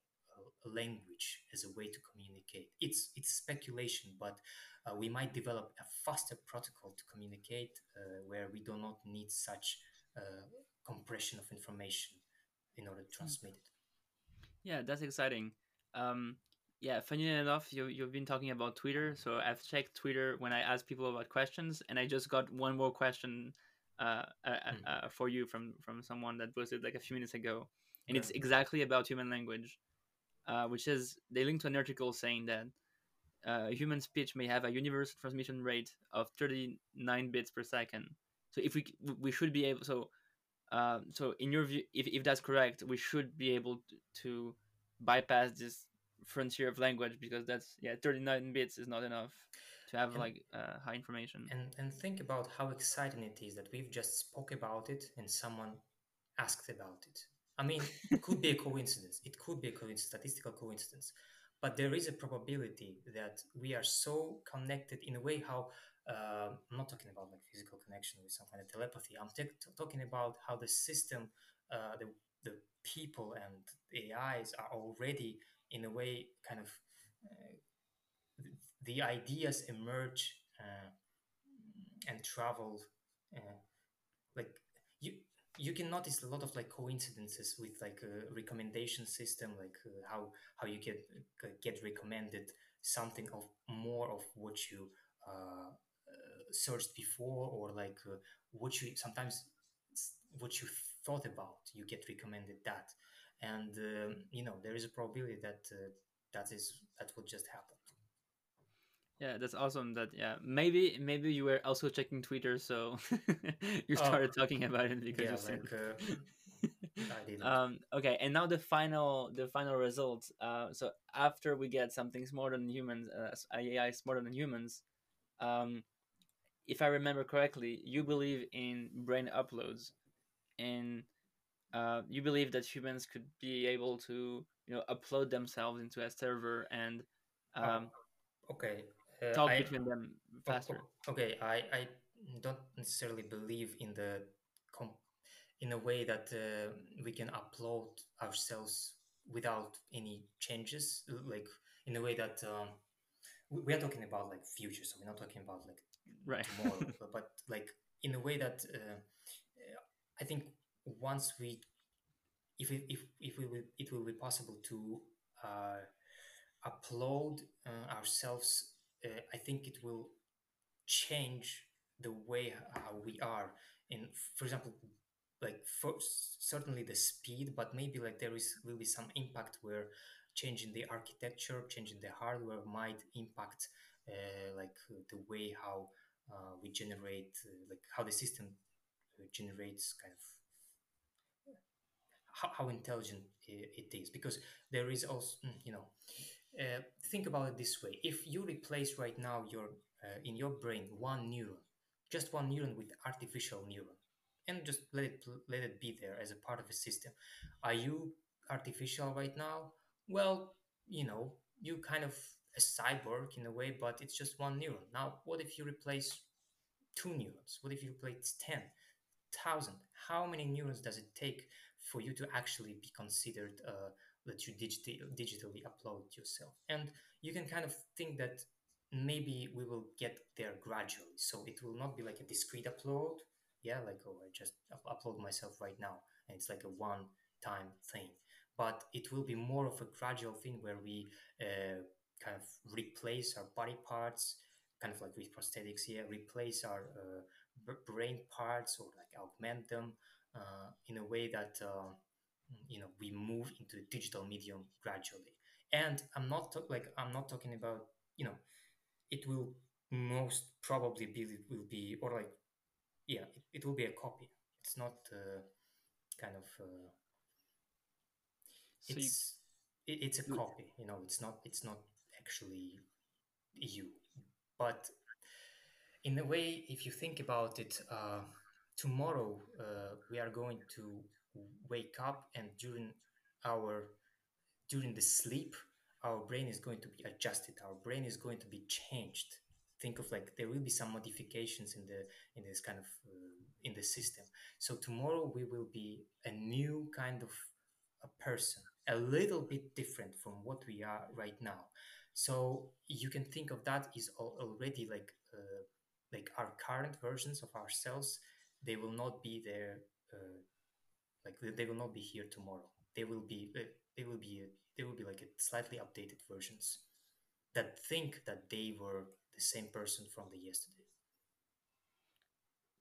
language as a way to communicate it's it's speculation but uh, we might develop a faster protocol to communicate uh, where we do not need such uh, compression of information in order to Hmm. transmit it Yeah, that's exciting. Um, yeah, funny enough, you you've been talking about Twitter, so I've checked Twitter when I ask people about questions, and I just got one more question uh, uh, Hmm. uh, for you from from someone that posted like a few minutes ago, and Yeah. it's exactly about human language, uh, which is they linked to an article saying that uh, human speech may have a universal transmission rate of 39 bits per second. So if we we should be able so uh, so in your view, if, if that's correct, we should be able to, to bypass this frontier of language because that's yeah 39 bits is not enough to have And- like uh, high information. And and think about how exciting it is that we've just spoke about it and someone asked about it. I mean, it could be a coincidence. It could be a coincidence, statistical coincidence. But there is a probability that we are so connected in a way how uh, I'm not talking about like physical connection with some kind of telepathy. I'm t- talking about how the system, uh, the the people and the AIs are already in a way kind of uh, th- the ideas emerge uh, and travel uh, like you can notice a lot of like coincidences with like a recommendation system like uh, how how you get uh, get recommended something of more of what you uh, uh, searched before or like uh, what you sometimes what you thought about you get recommended that. And um, you know there is a probability that uh, that is that would just happen Yeah, that's awesome. That yeah, maybe maybe you were also checking Twitter, so *laughs* you Oh, started talking about it because yeah you've seen like uh, i um okay and now the final the final result uh so after we get something smarter than humans uh, ai smarter than humans um if i remember correctly you believe in brain uploads and uh you believe that humans could be able to you know upload themselves into a server and Oh, um okay uh, talk I, between them faster Okay, I, I don't necessarily believe in the in a way that uh, we can upload ourselves without any changes, like in a way that um, we are talking about like future, so we're not talking about like right *laughs* tomorrow, but, like in a way that uh, uh, I think once we, if it, if if we will, it will be possible to uh, upload uh, ourselves. Uh, I think it will change the way how we are. In for example like for certainly the speed but maybe like there is will be some impact where changing the architecture changing the hardware might impact uh, like uh, the way how uh, we generate uh, like how the system uh, generates kind of how, how intelligent it is. Because there is also mm, you know uh, think about it this way. If you replace right now your uh, in your brain one neuron just one neuron with artificial neuron and just let it let it be there as a part of a system are you artificial right now? Well you know you kind of a cyborg in a way but it's just one neuron. Now what if you replace two neurons? What if you replace 10 thousand. How many neurons does it take for you to actually be considered uh, that you digitally digitally upload yourself? And you can kind of think that maybe we will get there gradually. So it will not be like a discrete upload. Yeah, like oh, I just up- upload myself right now, and it's like a one-time thing. But it will be more of a gradual thing where we uh, kind of replace our body parts, kind of like with prosthetics here, replace our uh, b- brain parts or like augment them uh, in a way that uh, you know we move into the digital medium gradually. And i'm not ta- like i'm not talking about you know it will most probably be will be or like yeah it, it will be a copy. It's not uh, kind of uh, so you, it's it, it's a you copy you know it's not it's not actually you. But in a way, if you think about it, uh, tomorrow uh, we are going to wake up, and during our during the sleep, our brain is going to be adjusted. Our brain is going to be changed. Think of like there will be some modifications in the in this kind of uh, in the system. So tomorrow we will be a new kind of a person, a little bit different from what we are right now. So you can think of that is al- already like uh, like our current versions of ourselves. They will not be there. Uh, like they they will not be here tomorrow. they will be uh, they will be they will be like a slightly updated versions that think that they were the same person from the yesterday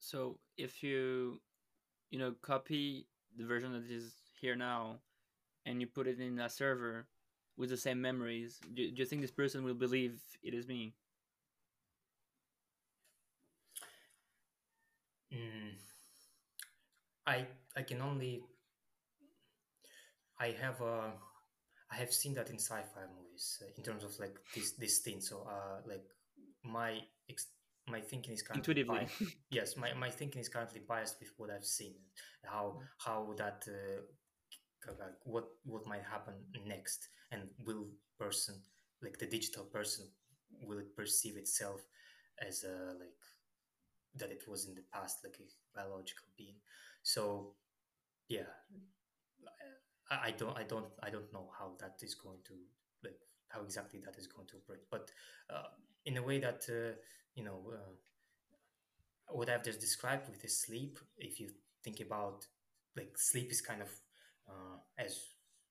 So if you you know copy the version that is here now and you put it in a server with the same memories, do, do you think this person will believe it is me? mm, i i can only i have a i have seen that in sci-fi movies uh, in terms of like this this thing so uh like my ex- my thinking is currently Intuitively. biased. *laughs* yes my, my thinking is currently biased with what i've seen how how that uh, like what what might happen next and will person like the digital person will it perceive itself as a like that it was in the past like a biological being so yeah I, I don't I don't I don't know how that is going to like how exactly that is going to operate but uh, in a way that uh, you know uh, what I've just described with the sleep, if you think about like sleep is kind of uh, as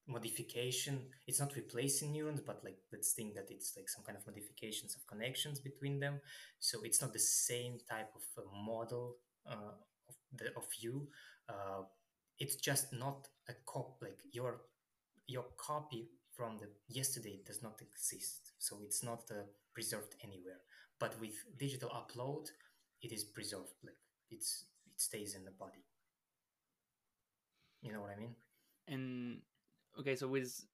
modification, it's not replacing neurons, but like let's think that it's like some kind of modifications of connections between them. So it's not the same type of uh, model uh, the of you. Uh, it's just not a cop like your your copy from the yesterday does not exist so it's not uh, preserved anywhere but with digital upload it is preserved like it's it stays in the body you know what i mean And okay, so with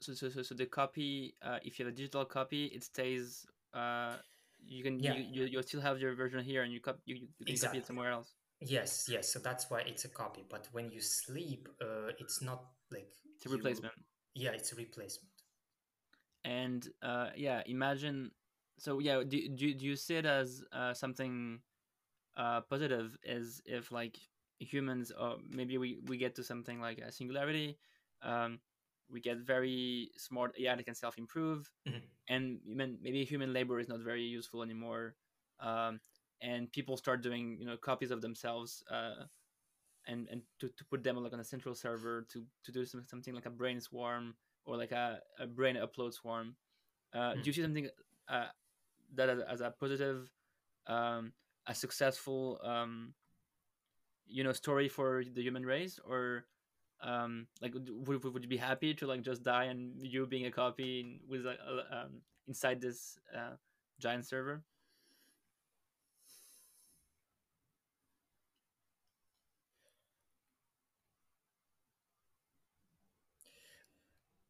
so so so, so the copy, uh, if you have a digital copy, it stays. Uh, you can Yeah. you, you you still have your version here, and you cop you, you can copy it somewhere else. yes yes so that's why it's a copy but when you sleep uh, it's not like It's a you- replacement. yeah it's a replacement and uh, yeah imagine so yeah do, do, do you see it as uh, something uh, positive as if like humans or maybe we, we get to something like a singularity um, we get very smart ai that can self-improve Mhm. and human, maybe human labor is not very useful anymore um, and people start doing you know copies of themselves uh, and and to, to put them like on a central server to to do some, something like a brain swarm or like a, a brain upload swarm uh, Hmm. do you see something uh, that as, as a positive um, a successful um, you know story for the human race or um, like would, would you be happy to like just die and you being a copy in- with like, um, inside this uh, giant server?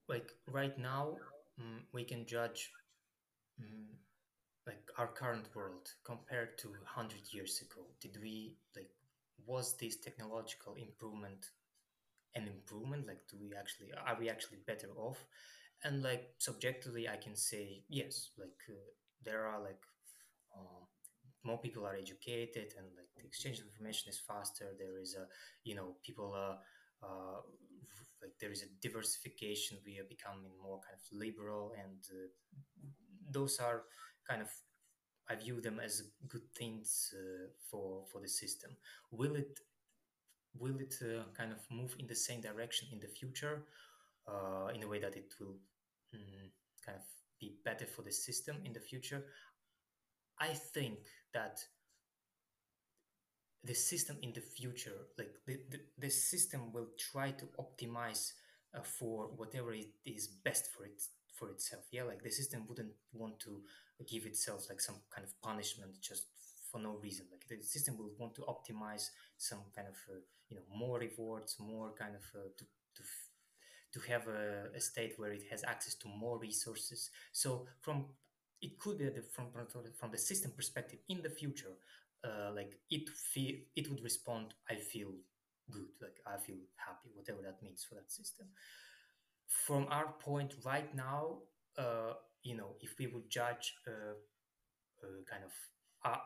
Like right now mm, we can judge mm, like our current world compared to 100 years ago. Did we like was this technological improvement an improvement like do we actually are we actually better off? And like subjectively i can say yes like uh, there are like um, more people are educated and like the exchange of information is faster. There is a you know people are uh, like there is a diversification. We are becoming more kind of liberal and uh, those are kind of i view them as good things uh, for for the system. Will it will it uh, kind of move in the same direction in the future uh, in a way that it will mm, kind of be better for the system in the future? I think that the system in the future like the, the, the system will try to optimize uh, for whatever it is best for it for itself. Yeah like the system wouldn't want to give itself like some kind of punishment just for no reason. Like the system will want to optimize some kind of uh, you know more rewards more kind of uh, to to to have a, a state where it has access to more resources. So from it could be from from the system perspective in the future uh, like it feel it would respond i feel good like i feel happy whatever that means for that system. From our point right now uh, you know if we would judge uh, uh, kind of uh,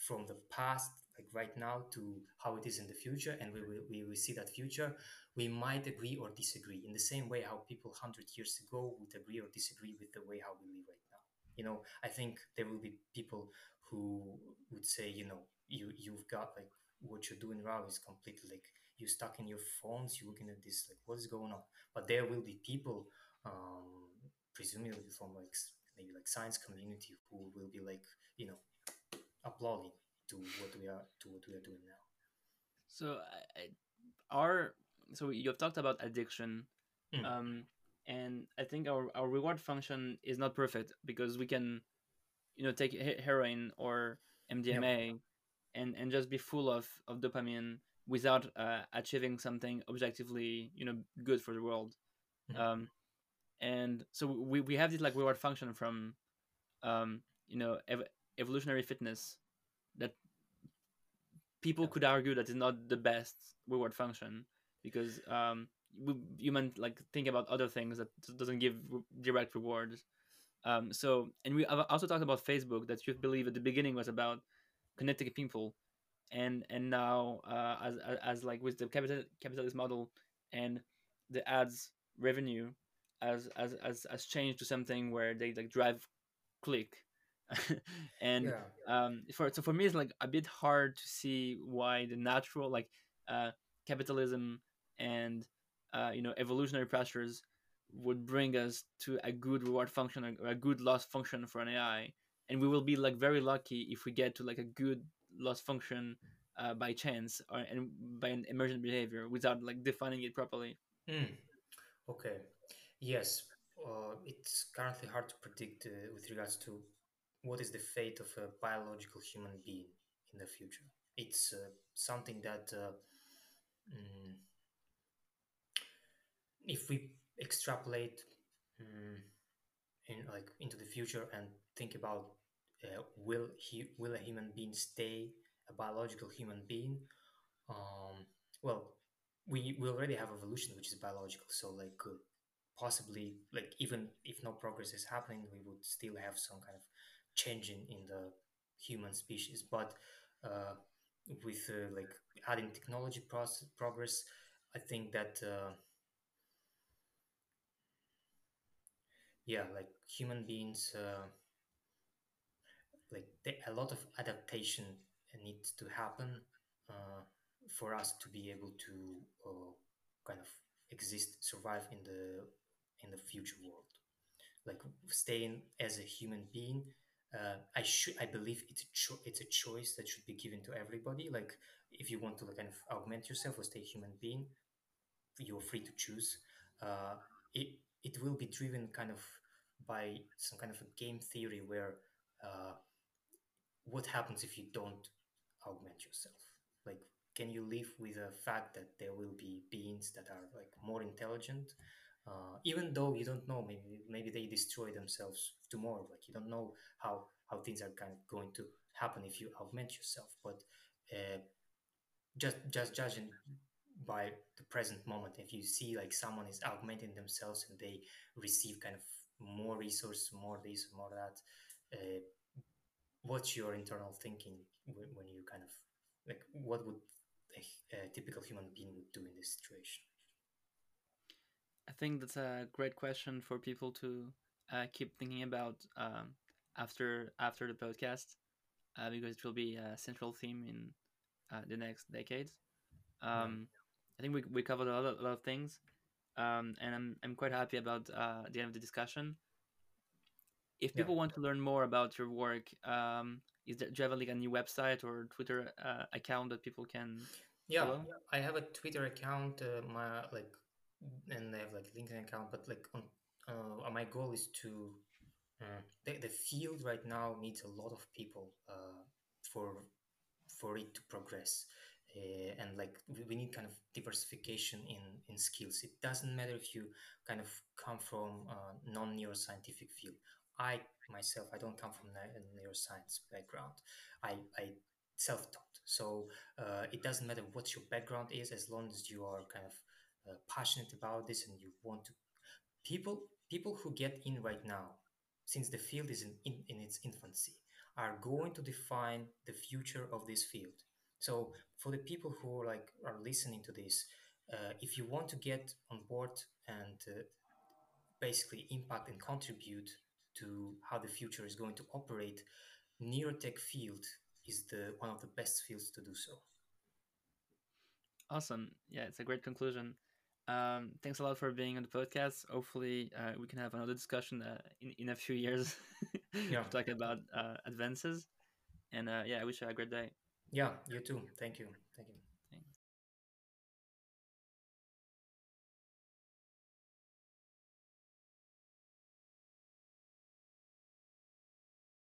from the past like right now to how it is in the future and we will, we will see that future. We might agree or disagree in the same way how people 100 years ago would agree or disagree with the way how we live right now. You know i think there will be people who would say you know you you've got like what you're doing now is completely like you're stuck in your phones you're looking at this like what is going on? But there will be people um presumably from like maybe like science community who will be like you know applauding to what we are to what we are doing now So I, our so you have talked about addiction, Mm. um, and I think our our reward function is not perfect because we can, you know, take heroin or MDMA, and and just be full of of dopamine without uh, achieving something objectively, you know, good for the world. Mhm. Um, and so we we have this like reward function from, um, you know, ev- evolutionary fitness that people could argue that is not the best reward function because um we, human like think about other things that doesn't give direct rewards. Um so and we have also talked about facebook that you believe at the beginning was about connecting people and and now uh as as, as like with the capital capitalist model and the ads revenue as as as has changed to something where they like drive click *laughs* and yeah um for so for me it's like a bit hard to see why the natural like uh capitalism and uh you know evolutionary pressures would bring us to a good reward function or a good loss function for an ai and we will be like very lucky if we get to like a good loss function uh, by chance or and by an emergent behavior without like defining it properly Mm. Okay. Yes. Uh, it's currently hard to predict uh, with regards to what is the fate of a biological human being in the future. It's uh, something that, uh, mm, if we extrapolate mm, in like into the future and think about uh, will he will a human being stay a biological human being um, well, we we already have evolution, which is biological. So like uh, possibly like even if no progress is happening, we would still have some kind of changing in the human species. But uh, with uh, like adding technology process progress, I think that uh, yeah, like human beings. Uh, like a lot of adaptation needs to happen uh, for us to be able to uh, kind of exist survive in the in the future world like staying as a human being uh, i should i believe it's a cho- it's a choice that should be given to everybody. Like if you want to like, kind of augment yourself or stay human being you're free to choose. Uh, it it will be driven kind of by some kind of a game theory where uh, what happens if you don't augment yourself? Like can you live with the fact that there will be beings that are like more intelligent uh, even though you don't know maybe maybe they destroy themselves tomorrow like you don't know how how things are kind of going to happen if you augment yourself but uh, just just judging by the present moment if you see like someone is augmenting themselves and they receive kind of more resource more this more that uh, what's your internal thinking when, when you kind of like what would a, a typical human being would do in this situation I think that's a great question for people to uh, keep thinking about um, after after the podcast uh, because it will be a central theme in uh, the next decades. yeah Um, I think we, we covered a lot, of, a lot of things, um, and I'm I'm quite happy about uh, the end of the discussion. If yeah people want to learn more about your work, um, is there, do you have like a new website or Twitter uh, account that people can yeah follow? i have a twitter account uh, my like and i have like linkedin account but like on uh, my goal is to uh, the, the field right now needs a lot of people uh, for for it to progress. Uh, and like we, need kind of diversification in in skills. It doesn't matter if you kind of come from a non-neuroscientific field. I myself i don't come from a neuroscience background. I i self-taught. So uh, it doesn't matter what your background is as long as you are kind of uh, passionate about this and you want to people people who get in right now since the field is in, in, in its infancy are going to define the future of this field so for the people who are like are listening to this uh, if you want to get on board and uh, basically impact and contribute to how the future is going to operate neurotech field is the one of the best fields to do so Awesome. Yeah, it's a great conclusion. Um, thanks a lot for being on the podcast. Hopefully, uh, we can have another discussion uh, in in a few years *laughs* Yeah. to talk about uh, advances. And uh, yeah, I wish you a great day. Yeah, you too. Thank you. Thank you.